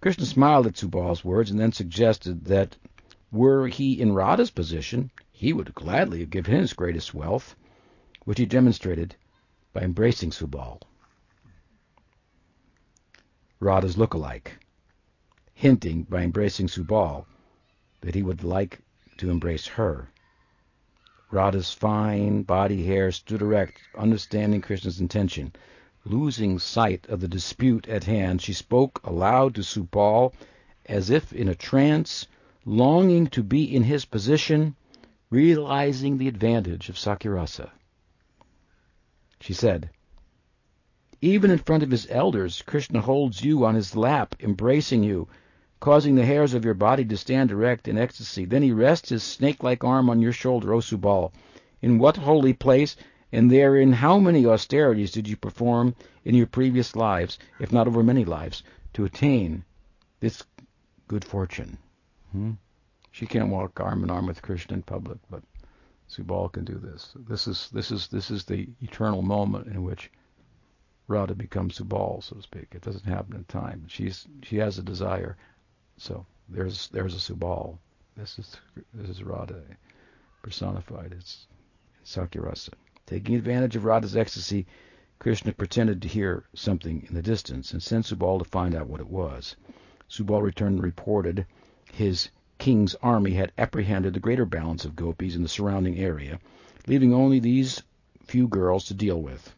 Krishna smiled at Subal's words and then suggested that were he in Radha's position, he would gladly give his greatest wealth, which he demonstrated by embracing Subal. Radha's look-alike, hinting by embracing Subal that he would like to embrace her. Radha's fine body hair stood erect, understanding Krishna's intention. Losing sight of the dispute at hand, she spoke aloud to Subal as if in a trance, longing to be in his position, realizing the advantage of Sakhyarasa. She said, Even in front of his elders, Krishna holds you on his lap, embracing you, causing the hairs of your body to stand erect in ecstasy. Then he rests his snake-like arm on your shoulder, O Subal. In what holy place, and therein how many austerities did you perform in your previous lives, if not over many lives, to attain this good fortune? Hmm? She can't walk arm in arm with Krishna in public, but Subal can do this. This is this is this is the eternal moment in which Radha becomes Subal, so to speak. It doesn't happen in time. She's she has a desire so there's there's a Subal. This is this is Radha personified. It's Sakhyarasa. Taking advantage of Radha's ecstasy, Krishna pretended to hear something in the distance and sent Subal to find out what it was. Subal returned and reported his king's army had apprehended the greater balance of gopis in the surrounding area, leaving only these few girls to deal with,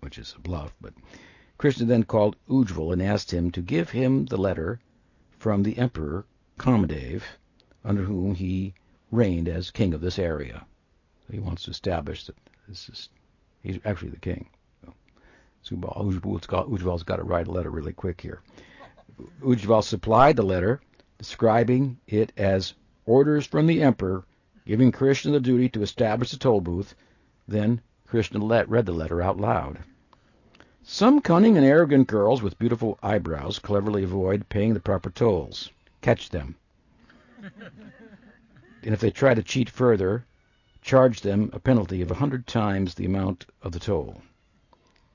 which is a bluff, but Krishna then called Ujjval and asked him to give him the letter from the Emperor Kamadev, under whom he reigned as king of this area. He wants to establish that this is he's actually the king. So Ujjval's got to write a letter really quick here. Ujjval supplied the letter, describing it as orders from the emperor, giving Krishna the duty to establish the toll booth. Then Krishna let, read the letter out loud. Some cunning and arrogant girls with beautiful eyebrows cleverly avoid paying the proper tolls. Catch them. and if they try to cheat further, charge them a penalty of a hundred times the amount of the toll.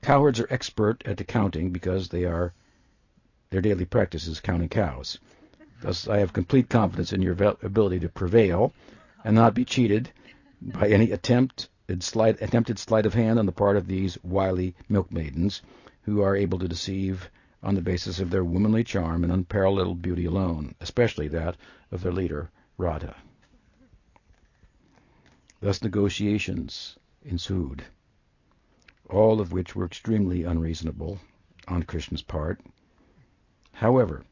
Cowards are expert at accounting because they are their daily practice is counting cows. Thus, I have complete confidence in your ability to prevail and not be cheated by any attempt sleight, attempted sleight of hand on the part of these wily milkmaidens, who are able to deceive on the basis of their womanly charm and unparalleled beauty alone, especially that of their leader, Radha. Thus negotiations ensued, all of which were extremely unreasonable on Krishna's part. However,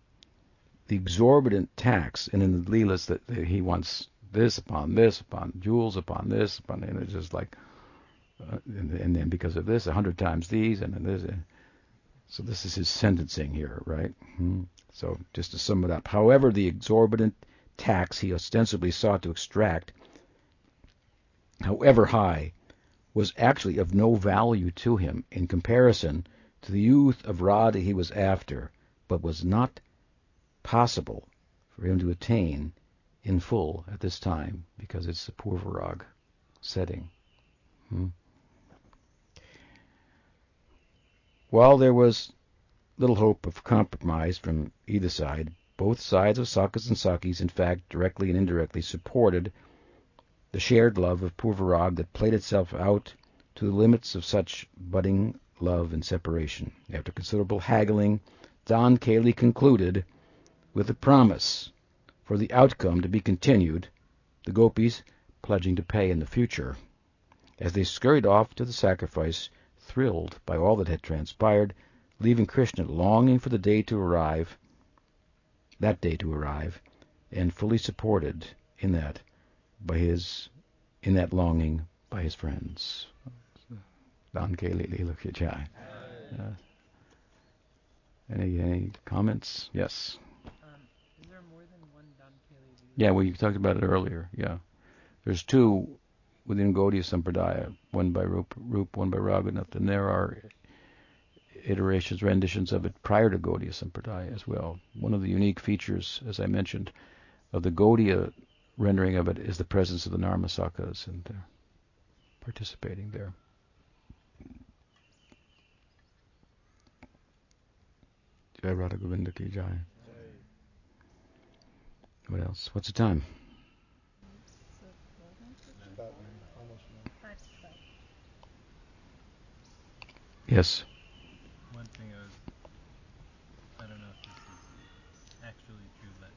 the exorbitant tax, and in the Leelas that he wants this upon this upon jewels upon this upon, and it's just like, uh, and, and, then because of this, a hundred times these, and then this. Uh, so this is his sentencing here, right? Hmm. So just to sum it up, however, the exorbitant tax he ostensibly sought to extract however high, was actually of no value to him in comparison to the youth of Radha he was after, but was not possible for him to attain in full at this time because it's the Purvarag setting. Hmm. While there was little hope of compromise from either side, both sides of Sakhas and Sakhis, in fact, directly and indirectly supported the shared love of Purvarag that played itself out to the limits of such budding love and separation. After considerable haggling, Dan Keli concluded with a promise for the outcome to be continued, the gopis pledging to pay in the future. As they scurried off to the sacrifice, thrilled by all that had transpired, leaving Krishna longing for the day to arrive, that day to arrive, and fully supported in that by his in that longing by his friends. Don uh, Any any comments? Yes. Um, is there more than one Dan Yeah, you talked about it earlier. Yeah, there's two within Gaudiya Sampradaya, one by Rup, Rup one by Raghunath, and there are iterations, renditions of it prior to Gaudiya Sampradaya as well. One of the unique features, as I mentioned, of the Gaudiya rendering of it is the presence of the Narmasakhas, and they're participating there. Jai Radha Govinda ki Jai. What else? What's the time? Yes. One thing I was, I don't know if this is actually true, but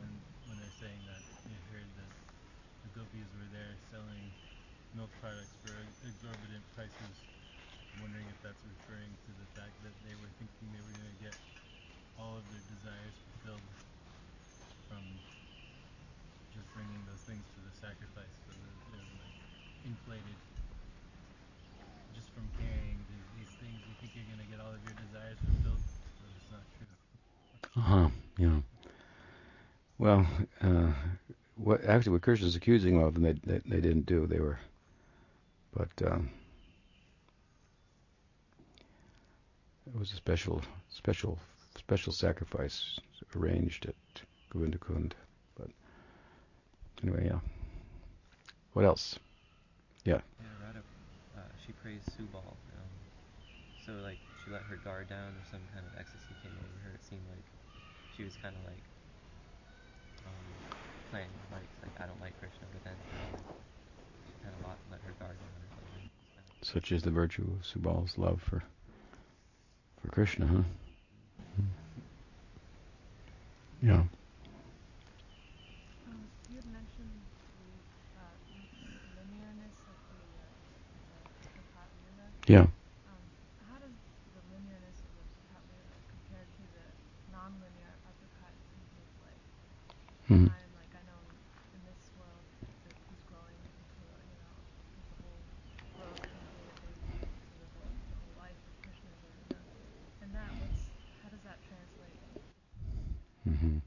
when when they're saying that you heard that the gopis were there selling milk products for exorbitant prices, I'm wondering if that's referring to the fact that they were thinking they were going to get all of their desires fulfilled from just bringing those things to the sacrifice, so that they're like inflated just from carrying these, these things. You think you're going to get all of your desires fulfilled, but it's not true. Uh huh. Yeah. Well, uh, what actually what Krishna's accusing of, and they, they, they didn't do. They were, but um, it was a special special special sacrifice arranged at Govindakund. But anyway, yeah. What else? Yeah. Yeah, Radha, uh, she praised Subal. Um, so like she let her guard down, or some kind of ecstasy came over her. It seemed like she was kind of like um, playing like like I don't like Krishna, but then she kind of let her guard down or something. Such is the virtue of Subal's love for for Krishna, huh? Yeah. That translate? hmm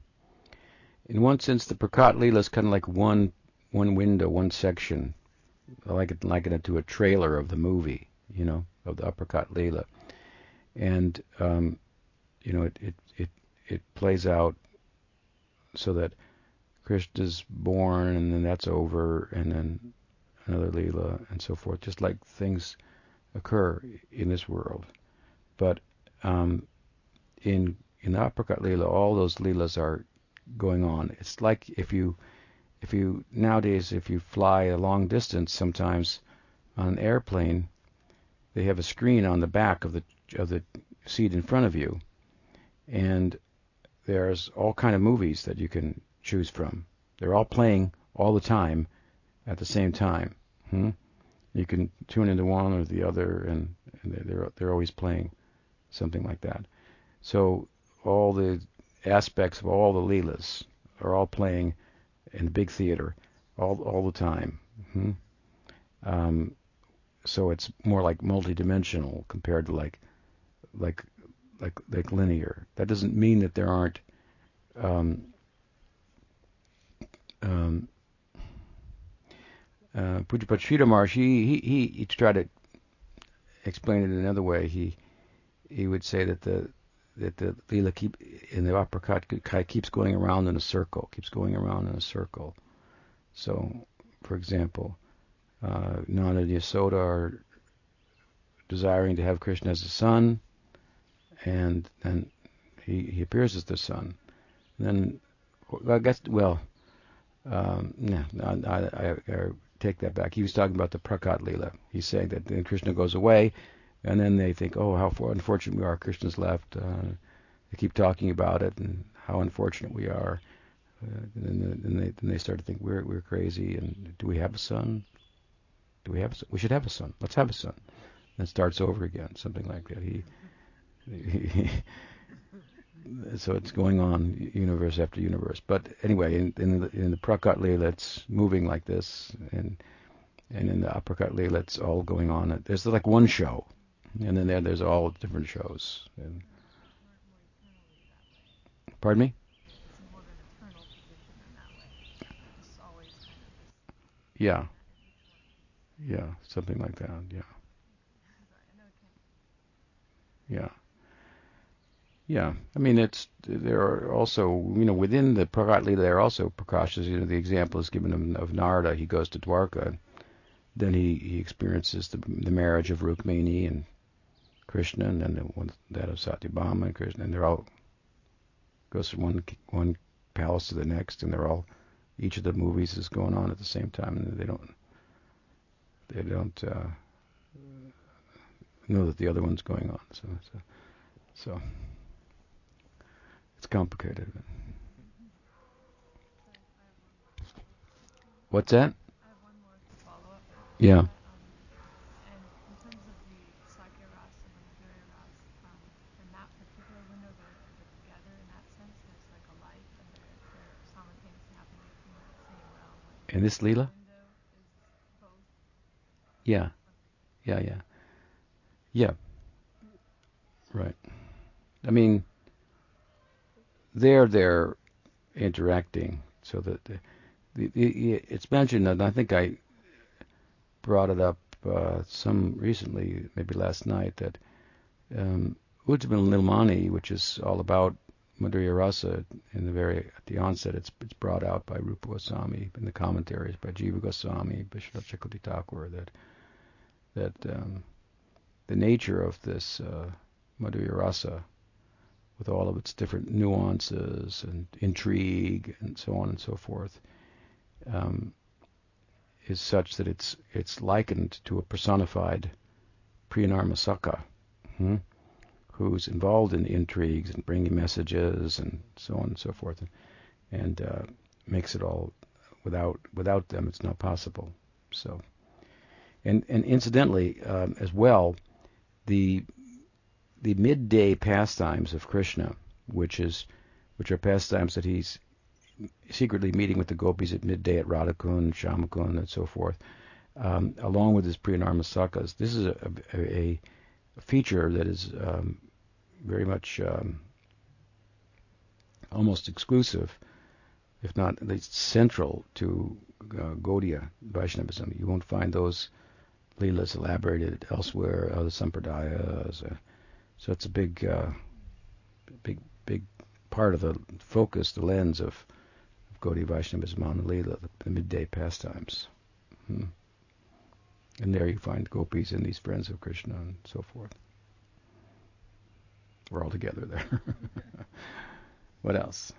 In one sense, the Prakat Leela is kind of like one one window, one section. I like it liken it to a trailer of the movie, you know, of the Aprakat Leela. and um, you know it, it it it plays out so that Krishna's born and then that's over and then another Leela and so forth, just like things occur in this world. But um, in in the Aprakat Leela, all those Leelas are going on. It's like if you if you nowadays if you fly a long distance sometimes on an airplane, they have a screen on the back of the of the seat in front of you, and there's all kind of movies that you can choose from. They're all playing all the time at the same time. Hmm? You can tune into one or the other, and, and they're they're always playing something like that. So all the aspects of all the Leelas are all playing in the big theater all all the time. Hmm? Um, so it's more like multidimensional compared to like like like like linear. That doesn't mean that there aren't um, um, uh, Pujyapad Sridhar Maharaj, he, he, he tried to explain it another way. He he would say that the that the lila keep in the Aprakat keeps going around in a circle, keeps going around in a circle. So, for example, uh, Nanda and Yasoda are desiring to have Krishna as a son, and then he, he appears as the son. Then, I guess, well, um, no, I, I, I, take that back. He was talking about the Prakat Lila. He's saying that then Krishna goes away, and then they think, oh, how unfortunate we are. Krishna's left. Uh, they keep talking about it and how unfortunate we are. Uh, and then, they then they start to think we're we're crazy. And do we have a son? Do we have a son? We should have a son. Let's have a son. And starts over again, something like that. He, he so it's going on universe after universe. But anyway, in, in the in the Prakat Leela, it's moving like this, and and in the Aprakat Leela, it's all going on. There's like one show, and then there there's all different shows. And, pardon me. Yeah. Yeah, something like that. Yeah. Yeah. Yeah, I mean it's there are also you know within the Prakat Lila there are also precautions. You know the example is given of, Narada. He goes to Dwarka, then he, he experiences the, the marriage of Rukmini and Krishna, and then the one, that of Satyabhama and Krishna, and they're all goes from one one palace to the next, and they're all each of the movies is going on at the same time, and they don't they don't uh, know that the other one's going on. So so. so. It's complicated. What's that? Yeah. And this Leela? Yeah. Yeah, yeah. Yeah. Right. I mean, they're there interacting so that the, the, the, it's mentioned and I think I brought it up uh, some recently, maybe last night, that um, Ujjvala Nilamani, which is all about Madhurya Rasa in the very at the onset, it's it's brought out by Rupa Goswami in the commentaries by Jiva Goswami, Vishwanath Chakravarti Thakur, that that um, the nature of this uh, Madhurya Rasa with all of its different nuances and intrigue and so on and so forth, um, is such that it's it's likened to a personified Priyanarmasakha, hmm, who's involved in the intrigues and bringing messages and so on and so forth, and, and uh, makes it all without without them it's not possible. So, and and incidentally um, as well, the the midday pastimes of Krishna, which is which are pastimes that he's secretly meeting with the gopis at midday at Radhakund, Shyamakund, and so forth, um, along with his Priyanarmasakhas. This is a, a, a feature that is um, very much um, almost exclusive, if not at least central to uh, Gaudiya Vaishnavism. You won't find those leelas elaborated elsewhere, other sampradayas. Uh, So it's a big, uh, big, big part of the focus, the lens of, of Gaudiya Vaishnavism on Leela, the, the midday pastimes. Hmm. And there you find gopis and these friends of Krishna and so forth. We're all together there. what else?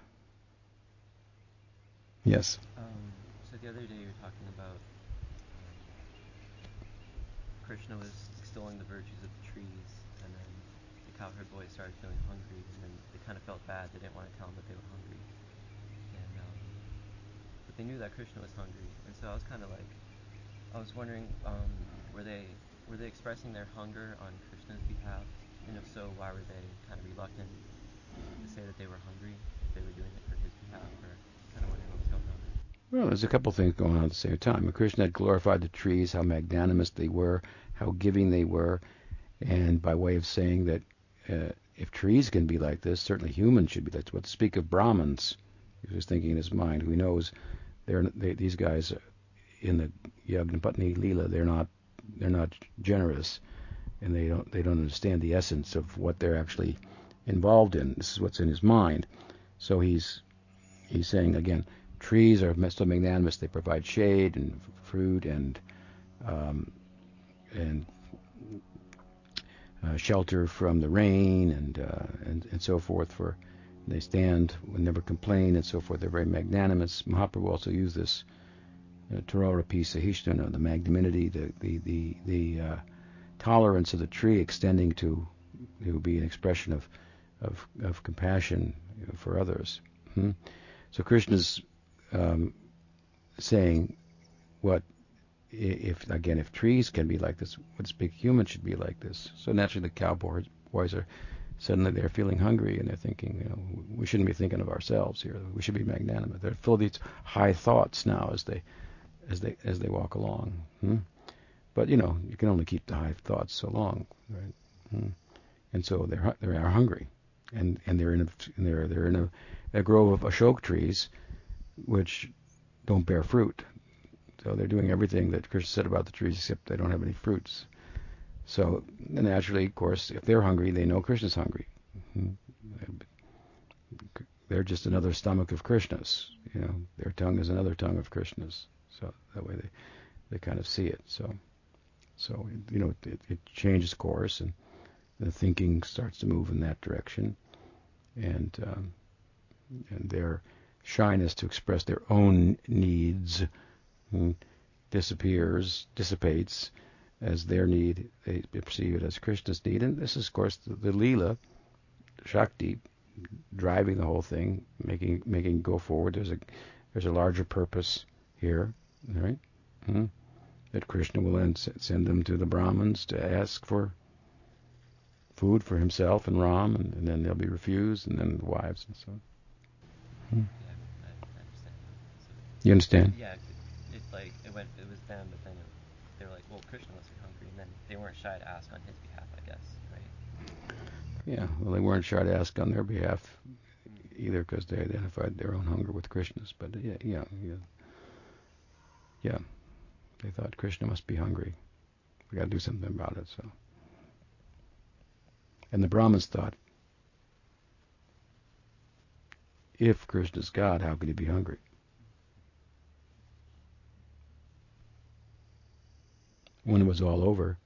Yes. Um, so the other day you were talking about Krishna was extolling the virtues of the trees, and then the cowherd boys started feeling hungry, and then they kind of felt bad. They didn't want to tell him that they were hungry, and um, but they knew that Krishna was hungry, and so I was kind of like, I was wondering, um, were they were they expressing their hunger on Krishna's behalf, and if so, why were they kind of reluctant to say that they were hungry if they were doing it for his behalf, or kind of wondering what was going on there. Well, there's a couple things going on at the same time. Krishna had glorified the trees, how magnanimous they were, how giving they were, and by way of saying that uh, if trees can be like this, certainly humans should be like. What speak of Brahmins? He was thinking in his mind. Who knows? They're they, these guys in the Yagnapatni Leela. They're not they're not generous, and they don't they don't understand the essence of what they're actually involved in. This is what's in his mind. So he's he's saying again, trees are so magnanimous. They provide shade and fruit and um, and uh, shelter from the rain and, uh, and and so forth. For they stand, and never complain, and so forth. They're very magnanimous. Mahaprabhu also used this uh, Tarorapi Sahishnuna, the magnanimity, the the the, the uh, tolerance of the tree extending to to be an expression of of, of compassion for others. Hmm? So Krishna's um, saying what if again if trees can be like this, what big human should be like this. So naturally the cowboys boys are suddenly they're feeling hungry and they're thinking, you know, we shouldn't be thinking of ourselves here. We should be magnanimous. They're full of these high thoughts now as they as they as they walk along. Hmm? But you know, you can only keep the high thoughts so long, right? Hmm? And so they're they are hungry, and and they're in a they're they're in a, a grove of ashok trees, which don't bear fruit. So they're doing everything that Krishna said about the trees, except they don't have any fruits. So naturally, of course, if they're hungry, they know Krishna's hungry. Mm-hmm. They're just another stomach of Krishna's. You know, their tongue is another tongue of Krishna's. So that way they they kind of see it. So so you know it, it changes course and the thinking starts to move in that direction, and um, and their shyness to express their own needs hmm, disappears, dissipates as their need. They perceive it as Krishna's need, and this is, of course, the, the Leela, Shakti, driving the whole thing, making making go forward. There's a there's a larger purpose here, right? Hmm? That Krishna will then send them to the Brahmins to ask for food for himself and Ram, and, and then they'll be refused, and then the wives and so on. Hmm. Yeah, I, I understand. So, you understand? Yeah, it, it, like it went, it was them, but then it, they were like, well, Krishna must be hungry, and then they weren't shy to ask on his behalf, I guess, right? Yeah, well, they weren't shy to ask on their behalf either because they identified their own hunger with Krishna's. But uh, yeah, yeah, yeah, yeah. They thought Krishna must be hungry. We got to do something about it. So. And the Brahmins thought, if Krishna's God, how could he be hungry? When it was all over,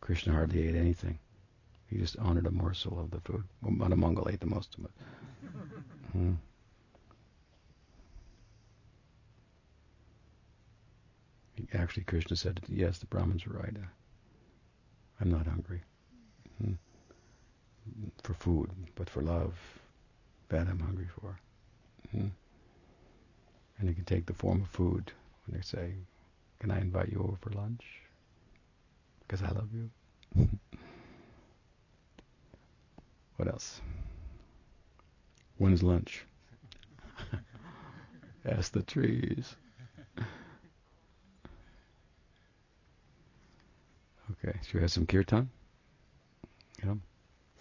Krishna hardly ate anything. He just honored a morsel of the food. Well, Mangal ate the most of it. hmm. Actually, Krishna said, yes, the Brahmins were right. I'm not hungry. Hmm for food, but for love, that I'm hungry for. Mm-hmm. And it can take the form of food when they say, Can I invite you over for lunch? Because I love you. what else? When's lunch? Ask the trees. Okay, should we have some kirtan?